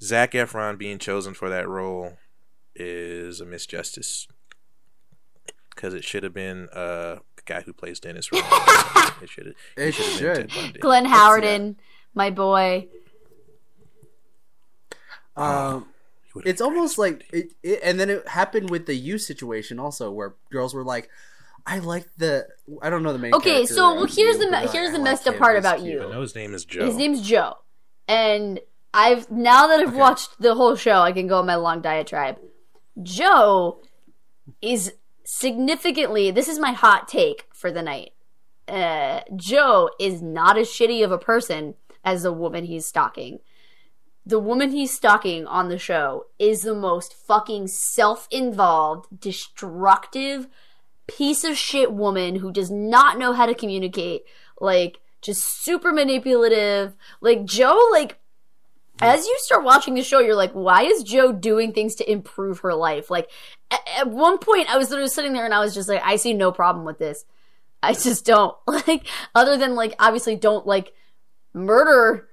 Zac Efron being chosen for that role is a misjustice because it should have been uh the guy who plays Dennis. Rodman. *laughs* it should have. It should should. been Ted Bundy. Glenn Howerton, my boy. Um He would've it's been almost great like it, it and then it happened with the you situation also where girls were like I like the I don't know the main Okay, so well, here's You, the but, me- here's I the like messed up part about you. I know his name is Joe. His name's Joe. And I've now that I've Okay. watched the whole show, I can go on my long diatribe. Joe is significantly this is my hot take for the night. Uh, Joe is not as shitty of a person as the woman he's stalking. The woman he's stalking on the show is the most fucking self-involved, destructive piece of shit woman who does not know how to communicate. Like, just super manipulative. Like, Joe, like, as you start watching the show, you're like, why is Joe doing things to improve her life? Like, at, one point, I was literally sitting there and I was just like, I see no problem with this. I just don't. *laughs* Like, other than, like, obviously don't, like, murder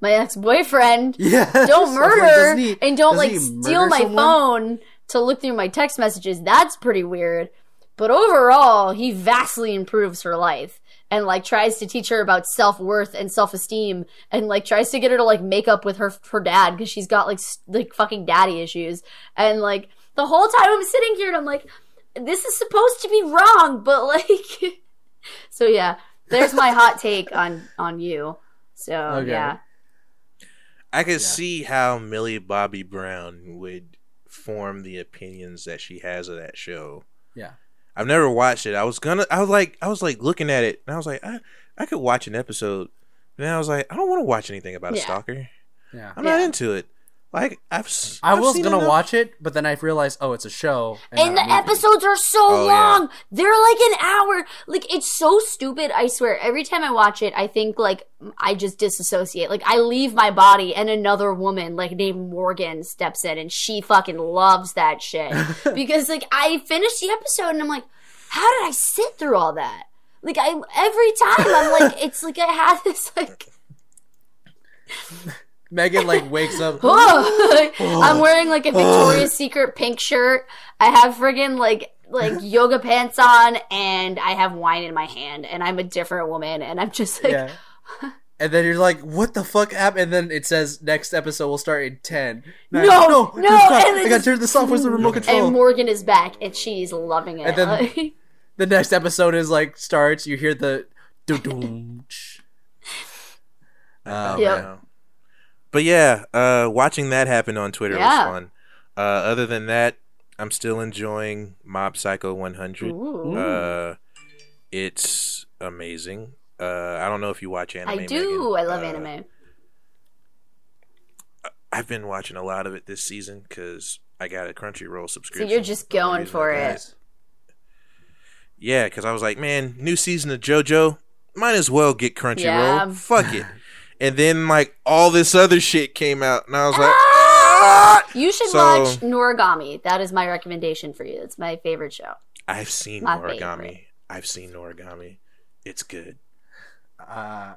my ex boyfriend *laughs* Yeah. don't was like, murder he- and don't like steal my someone? phone to look through my text messages. That's pretty weird. But overall, he vastly improves her life and like tries to teach her about self worth and self esteem and like tries to get her to like make up with her her dad because she's got like s- like fucking daddy issues and like the whole time I'm sitting here and I'm like, this is supposed to be wrong, but like, *laughs* so yeah. There's my hot take on on you. So Okay. yeah. I could see how Millie Bobby Brown would form the opinions that she has of that show. Yeah. I've never watched it. I was gonna. I was like. I was like looking at it, and I was like, I, I could watch an episode. And then I was like, I don't want to watch anything about a stalker. Yeah. I'm not Yeah. into it. Like I've. s- I I've was seen gonna enough- watch it, but then I realized, oh, it's a show. And not the movie. episodes are so Oh, yeah. long. They're like an hour. Like it's so stupid. I swear. Every time I watch it, I think like I just disassociate. Like I leave my body, and another woman like named Morgan steps in, and she fucking loves that shit *laughs* because like I finished the episode, and I'm like, how did I sit through all that? Like I every time I'm like, *laughs* it's like I had this like. Megan like wakes up. *laughs* *laughs* I'm wearing like a Victoria's Secret pink shirt. I have friggin' like like *laughs* yoga pants on, and I have wine in my hand, and I'm a different woman, and I'm just like, yeah. and then you're like, "What the fuck happened?" And then it says next episode will start in ten. No, no, no, crap, and I gotta turn this off. Where's the remote control? And Morgan is back, and she's loving it. And then- the next episode is like starts. You hear the doo-doom. Oh, Yep. wow. But yeah, uh, watching that happen on Twitter Yeah. was fun. Uh, other than that, I'm still enjoying Mob Psycho 100. Ooh. Uh, it's amazing. Uh, I don't know if you watch anime. I do. Megan. I love Uh, anime. I've been watching a lot of it this season because I got a Crunchyroll subscription. So you're just going for it. Yeah, because I was like, man, new season of JoJo, might as well get Crunchyroll. Yeah. Fuck it. And then like all this other shit came out, and I was like, Ah! You should So- watch Noragami. That is my recommendation for you. It's my favorite show. I've seen My Noragami. favorite. I've seen Noragami. It's good. Uh,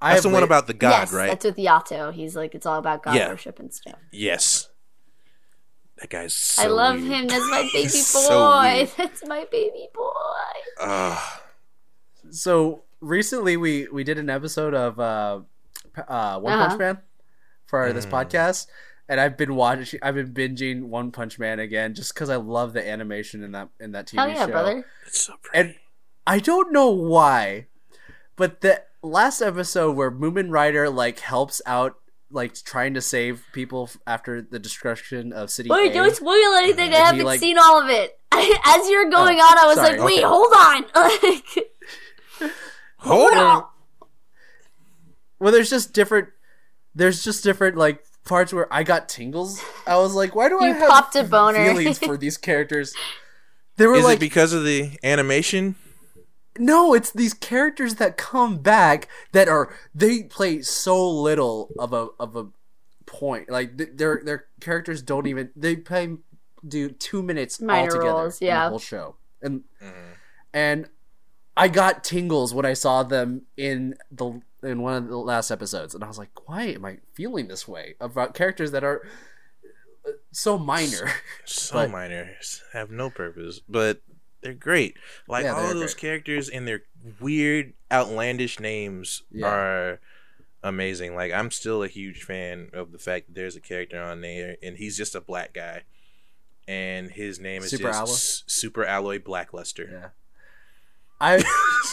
That's have the one about the god, yes, right? that's with Yato. He's like it's all about god Yeah. worship and stuff. Yes. That guy's so I love weird. him. That's my *laughs* baby boy. So. *laughs* That's my baby boy. Ugh. So recently we we did an episode of uh, uh One Uh-huh. Punch Man for this Mm. podcast, and I've been watching. I've been binging One Punch Man again just because I love the animation in that in that TV Hell yeah, show. brother. it's so pretty. And I don't know why, but the last episode where Mumen Rider like helps out. Like trying to save people after the destruction of City Wait, A. don't spoil anything. I haven't like- seen all of it. *laughs* As you're going Oh, on, I was sorry, like, wait, okay. hold on. *laughs* *laughs* Like, Hold on. well there's just different there's just different like parts where i got tingles i was like why do i You have popped a boner. feelings for these characters they were Is like it because of the animation? no it's these characters that come back that are they play so little of a of a point like th- their their characters don't even they play do two minutes Minor altogether roles, in yeah. the whole show and Mm-hmm. and I got tingles when I saw them in the in one of the last episodes, and I was like, "Why am I feeling this way about characters that are uh, so minor?" *laughs* So But- minor, have no purpose, but they're great. Like Yeah, all of those great. characters and their weird, outlandish names Yeah. are amazing. Like I'm still a huge fan of the fact that there's a character on there, and he's just a black guy, and his name is Super just Alloy? Super Alloy Blackluster. yeah, I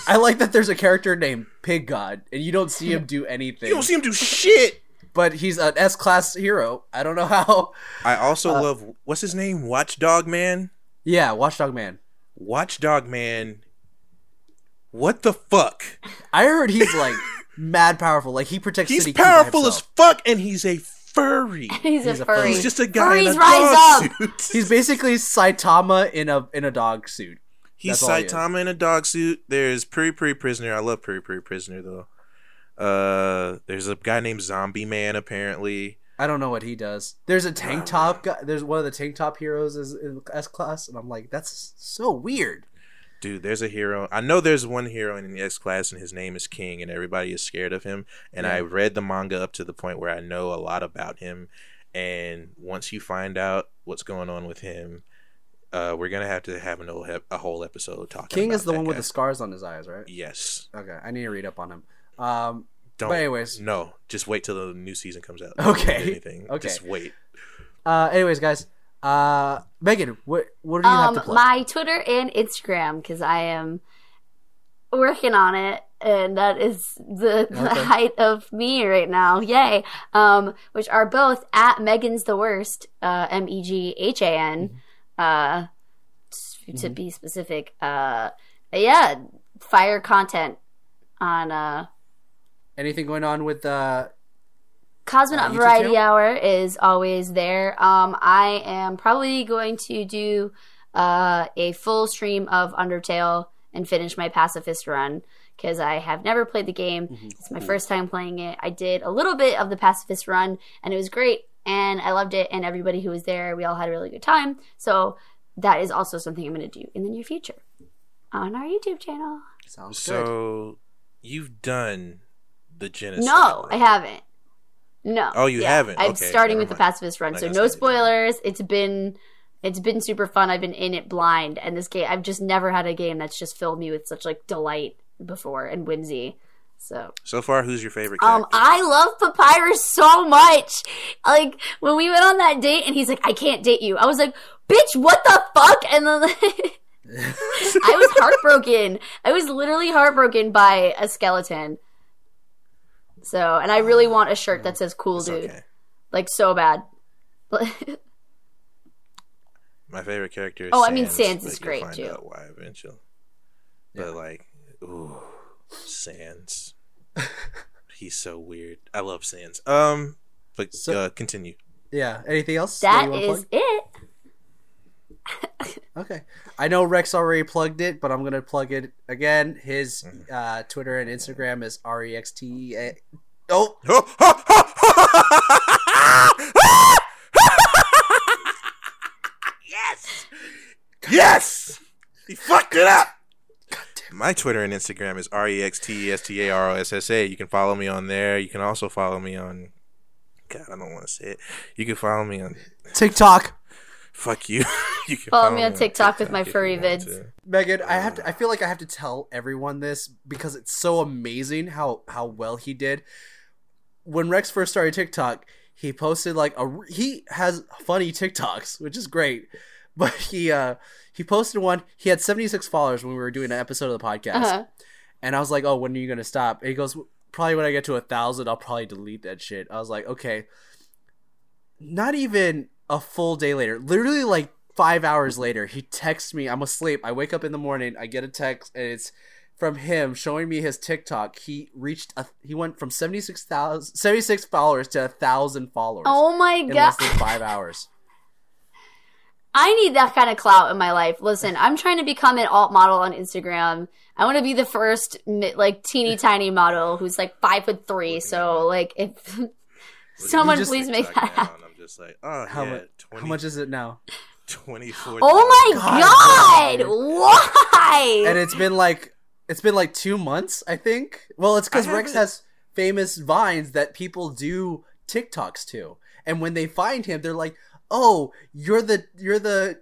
I like that there's a character named Pig God, and you don't see him do anything, You don't see him do shit. but he's an S class hero. I don't know how. I also Uh, love what's his name, Watchdog Man. Yeah, Watchdog Man. Watchdog Man. What the fuck? I heard he's like *laughs* mad powerful. Like he protects. He's City powerful as fuck, and he's a furry. he's, *laughs* He's a a furry. furry. He's just a guy in Furries a rise dog up! suit. He's basically Saitama in a in a dog suit. He's That's all he. Saitama in a dog suit. There's Puri Puri Prisoner. I love Puri Puri Prisoner though. Uh, there's a guy named Zombie Man apparently. I don't know what he does. There's a tank top guy. There's one of the tank top heroes is in S class, and I'm like, that's so weird. Dude, there's a hero. I know there's one hero in the X class, and his name is King, and everybody is scared of him. And I read the manga up to the point where I know a lot about him. And once you find out what's going on with him, uh, we're gonna have to have an whole, a whole episode talking. King about is the that one with the scars on his eyes, right? yes. Okay, I need to read up on him. Um, Don't. But anyways. no. Just wait till the new season comes out. Okay. Don't do Anything. *laughs* Okay. Just wait. uh, anyways, guys, uh, Megan, what what do you have um, to plug? my Twitter and Instagram because I am working on it, and that is the, the Okay. height of me right now. Yay! Um, which are both at Megan's the worst, uh, M G H A N, Mm-hmm. uh, to be specific. Uh, yeah, fire content on uh Anything going on with uh, Cosmonaut Uh, Variety channel? Hour is always there. Um, I am probably going to do uh, a full stream of Undertale and finish my pacifist run because I have never played the game. Mm-hmm. It's my first time playing it. I did a little bit of the pacifist run and it was great and I loved it. And everybody who was there, we all had a really good time. So that is also something I'm going to do in the near future on our YouTube channel. sounds good. So you've done the genocide. No, I haven't. No. Oh, you haven't? I'm Okay, starting never with the pacifist run, I so no spoilers. It's been it's been super fun. I've been in it blind, and this game I've just never had a game that's just filled me with such like delight before and whimsy. So So far, who's your favorite um. I love Papyrus so much. Like when we went on that date, and he's like, "I can't date you." I was like, "Bitch, what the fuck?" And then *laughs* I was *laughs* heartbroken. I was literally heartbroken by a skeleton. So, and I really want a shirt that says "Cool It's Dude," okay. like so bad. *laughs* My favorite character is Oh, I mean, Sans, Sans but is you'll great, find too. out why eventually. But like, ooh, Sans. He's so weird. I love Sans. Um, but So- uh, continue. Yeah. Anything else? that you is plug? it. *laughs* Okay. I know Rex already plugged it, but I'm gonna plug it again. His Mm-hmm. uh, Twitter and Instagram is r e x t e. a- Oh, *laughs* yes, yes, he fucked it up. My Twitter and Instagram is r e x t e s t a r o s s a. You can follow me on there. You can also follow me on. God, I don't want to say it. You can follow me on. TikTok. Fuck you. *laughs* you can Follow me on TikTok with my furry want vids. Mehgan, I have to. Um, I feel like I have to tell everyone this because it's so amazing how how well he did. When Rex first started TikTok, he posted like a. He has funny TikToks, which is great. *laughs* But he uh he posted one. He had seventy six followers when we were doing an episode of the podcast, Uh-huh. and I was like, "Oh, when are you gonna stop?" And he goes, "Probably when I get to a thousand, I'll probably delete that shit." I was like, "Okay." Not even a full day later, literally like five hours later, he texts me. I'm asleep. I wake up in the morning. I get a text, and it's from him showing me his TikTok. He reached a he went from 76,000 76 followers to a thousand followers Oh my in god. less than five hours. I need that kind of clout in my life. Listen, I'm trying to become an alt model on Instagram. I want to be the first like teeny *laughs* tiny model who's like five foot three. So like if *laughs* someone please make that happen. I'm just like, oh How yeah, much? 20, How much is it now? 24. Oh my God, god! Why? And it's been like it's been like two months, I think. Well, it's because Rex has famous vines that people do TikToks to, and when they find him, they're like, "Oh, you're the you're the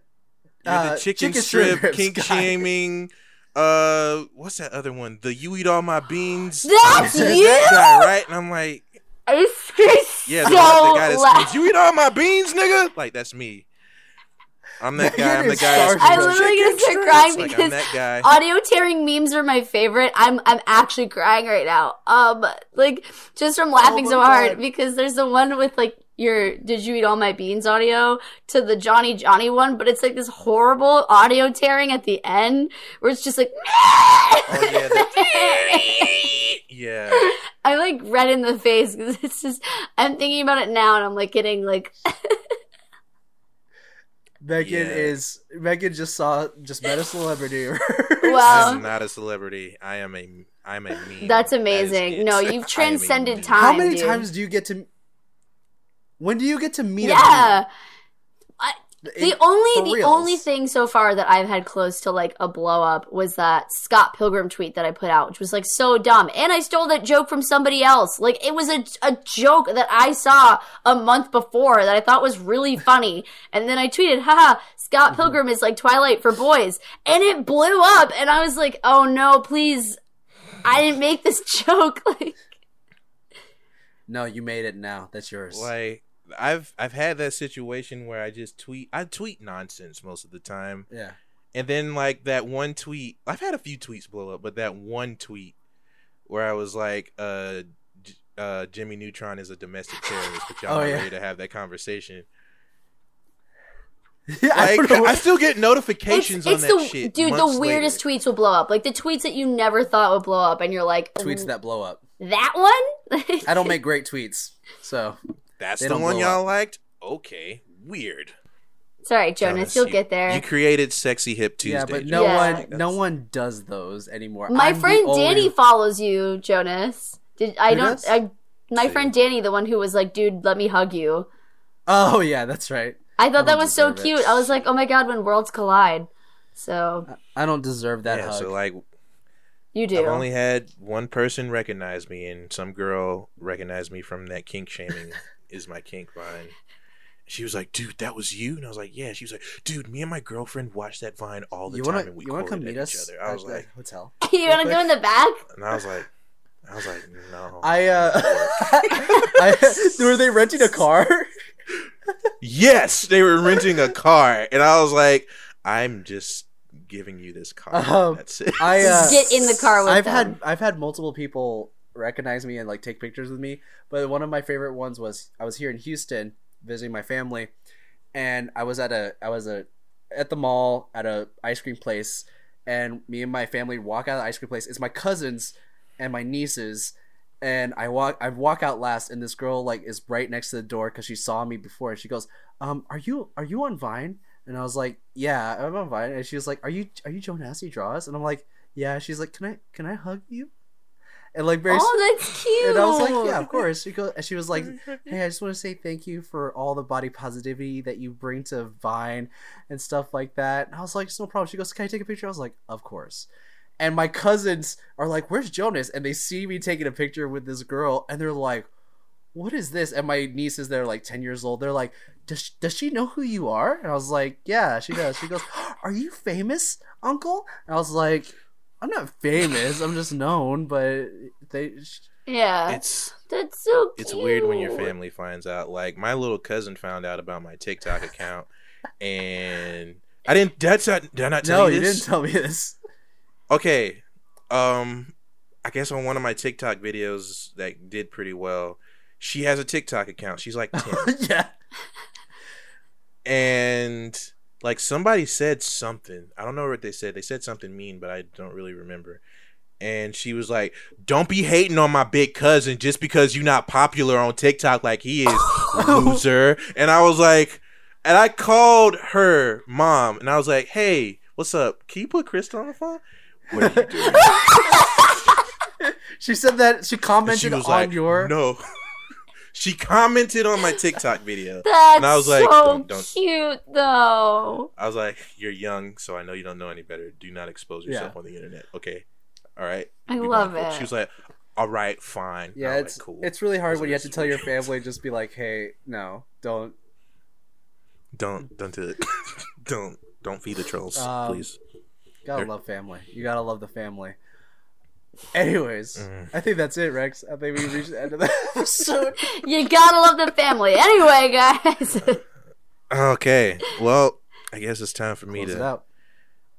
You're uh, the chicken, chicken strip, strips kink guy." shaming. Uh, what's that other one? The you eat all my beans. *gasps* That's that you? guy, right? And I'm like, It's yeah, the, so the guy that screams, "You eat all my beans, nigga!" Like that's me. I'm that *laughs* guy. I'm the guy. that I'm literally gonna start crying Like, because I'm that guy. audio tearing memes are my favorite. I'm I'm actually crying right now. Um, like just from laughing my so hard God. because there's the one with like your "Did you eat all my beans?" audio to the Johnny Johnny one, but it's like this horrible audio tearing at the end where it's just like. *laughs* Oh yeah, that- *laughs* yeah. I'm like red in the face because it's just I'm thinking about it now and I'm like getting like *laughs* Mehgan Yeah. is Mehgan just saw just met a celebrity. Wow. I'm not a celebrity. I am a. I'm a meme. that's amazing. it. no, you've transcended time. How many dude. times do you get to? When do you get to meet? a Yeah. meme? The It- only the reals. only thing so far that I've had close to like a blow up was that Scott Pilgrim tweet that I put out, which was like so dumb. And I stole that joke from somebody else. Like it was a a joke that I saw a month before that I thought was really *laughs* funny. And then I tweeted, haha, Scott mm-hmm. Pilgrim is like Twilight for boys. And it blew up and I was like, "Oh no, please. I didn't make this *laughs* joke." *laughs* Like No, you made it. Now that's yours. Like I've I've had that situation where I just tweet. I tweet nonsense most of the time. yeah. And then like that one tweet, I've had a few tweets blow up, but that one tweet where I was like, uh, uh, Jimmy Neutron is a domestic terrorist, but y'all Oh, not yeah. ready to have that conversation. *laughs* Yeah, I Like, don't I, still get notifications it's on that the shit. dude, the weirdest later. tweets will blow up. Like the tweets that you never thought would blow up and you're like, tweets that blow up. That one? *laughs* I don't make great tweets, so That's They the don't one y'all up. liked. Okay, weird. Sorry, Jonas, you'll you- get there. You created sexy hip Tuesday. yeah, but no Yeah. one, no one does those anymore. my I'm the friend only- Danny follows you, Jonas. Did I Who don't does? I my See. friend Danny, the one who was like, dude, let me hug you. Oh yeah, that's right. I thought I that was so deserve it. cute. I was like, oh my god, when worlds collide. So I don't deserve that yeah, hug. so like you do. I've only had one person recognize me, and some girl recognized me from that kink shaming *laughs* is my kink vine. She was like, "Dude, that was you," and I was like, "Yeah." She was like, "Dude, me and my girlfriend watch that vine all the you time, wanna, and we you wanna come meet us each other." I was at the like, hotel? *laughs* you wanna go in the back? and I was like, I was like, no. I uh, *laughs* I, *laughs* were they renting a car? yes, they were renting a car, and I was like, I'm just giving you this car. Um, That's it. I uh, Get in the car with I've them. had I've had multiple people recognize me and like take pictures with me, but one of my favorite ones was I was here in Houston visiting my family, and I was at a I was a at the mall at a ice cream place, and me and my family walk out of the ice cream place. It's my cousins and my nieces. And I walk, I walk out last, and this girl like is right next to the door because she saw me before, and she goes, "Um, are you are you on Vine?" And I was like, "Yeah, I'm on Vine." And she was like, "Are you are you JonastyDrawz?" And I'm like, "Yeah." She's like, "Can I can I hug you?" And like very, oh, that's cute. and I was like, "Yeah, of course." She goes, and she was like, *laughs* "Hey, I just want to say thank you for all the body positivity that you bring to Vine and stuff like that." And I was like, "It's no problem." She goes, "Can I take a picture?" I was like, "Of course." And my cousins are like, "Where's Jonas?" And they see me taking a picture with this girl, and they're like, "What is this?" And my nieces, they're like ten years old. They're like, "Does does she know who you are?" And I was like, "Yeah, she does." She goes, *gasps* "Are you famous, Uncle?" And I was like, "I'm not famous. I'm just known." But they, yeah, it's that's so cute. it's weird when your family finds out. Like my little cousin found out about my TikTok account, and I didn't. That's not. Did I not tell no, you you didn't tell me this. okay um i guess on one of my tiktok videos that did pretty well she has a tiktok account she's like *laughs* 10 yeah. and like somebody said something. I don't know what they said. They said something mean but i don't really remember. And she was like don't be hating on my big cousin just because you're not popular on tiktok like he is *laughs* loser. And i was like and i called her mom and i was like hey what's up? Can you put krista on the phone? What are you doing? *laughs* She said that she commented she on like, your. no. She commented on my TikTok video, That's *laughs* and I was like, so don't, don't. cute though. I was like, you're young, so I know you don't know any better. Do not expose yourself Yeah. on the internet. Okay, all right. I We love gonna- it. She was like, all right, fine. Yeah, it's like, cool. it's really hard when like, you have to tell your is family just be like, "Hey, no, don't." Don't don't do it. *laughs* don't don't feed the trolls, Um, please. Gotta There- love family. You gotta love the family. Anyways, Mm. I think that's it, Rex. I think we reached the end of the *laughs* episode. You gotta love the family. Anyway, guys. Okay, well, I guess it's time for me Close to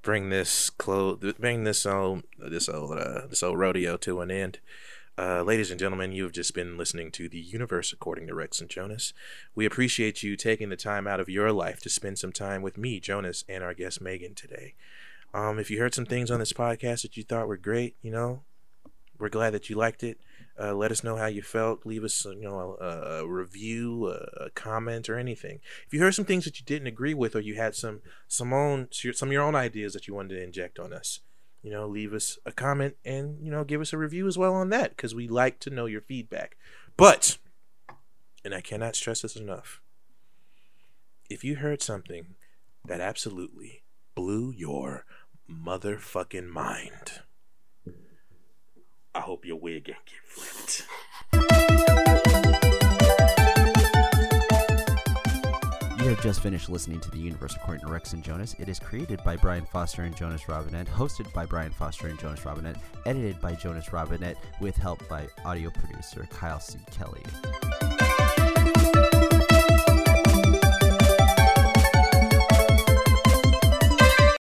bring this close bring this old this old uh, this old rodeo to an end. Uh, ladies and gentlemen, you have just been listening to the universe according to Rex and Jonas. We appreciate you taking the time out of your life to spend some time with me, Jonas, and our guest Mehgan today. Um, if you heard some things on this podcast that you thought were great, you know, we're glad that you liked it. Uh, let us know how you felt. Leave us, you know, a, a review, a, a comment, or anything. If you heard some things that you didn't agree with, or you had some some own some of your own ideas that you wanted to inject on us, you know, leave us a comment and you know give us a review as well on that because we like to know your feedback. But, and I cannot stress this enough, if you heard something that absolutely blew your motherfucking mind. I hope your wig ain't get flipped. You have just finished listening to The Universe According to Rex and Jonas. It is created by Brian Foster and Jonas Robinette, hosted by Brian Foster and Jonas Robinette, edited by Jonas Robinette, with help by audio producer Kyle C. Kelly.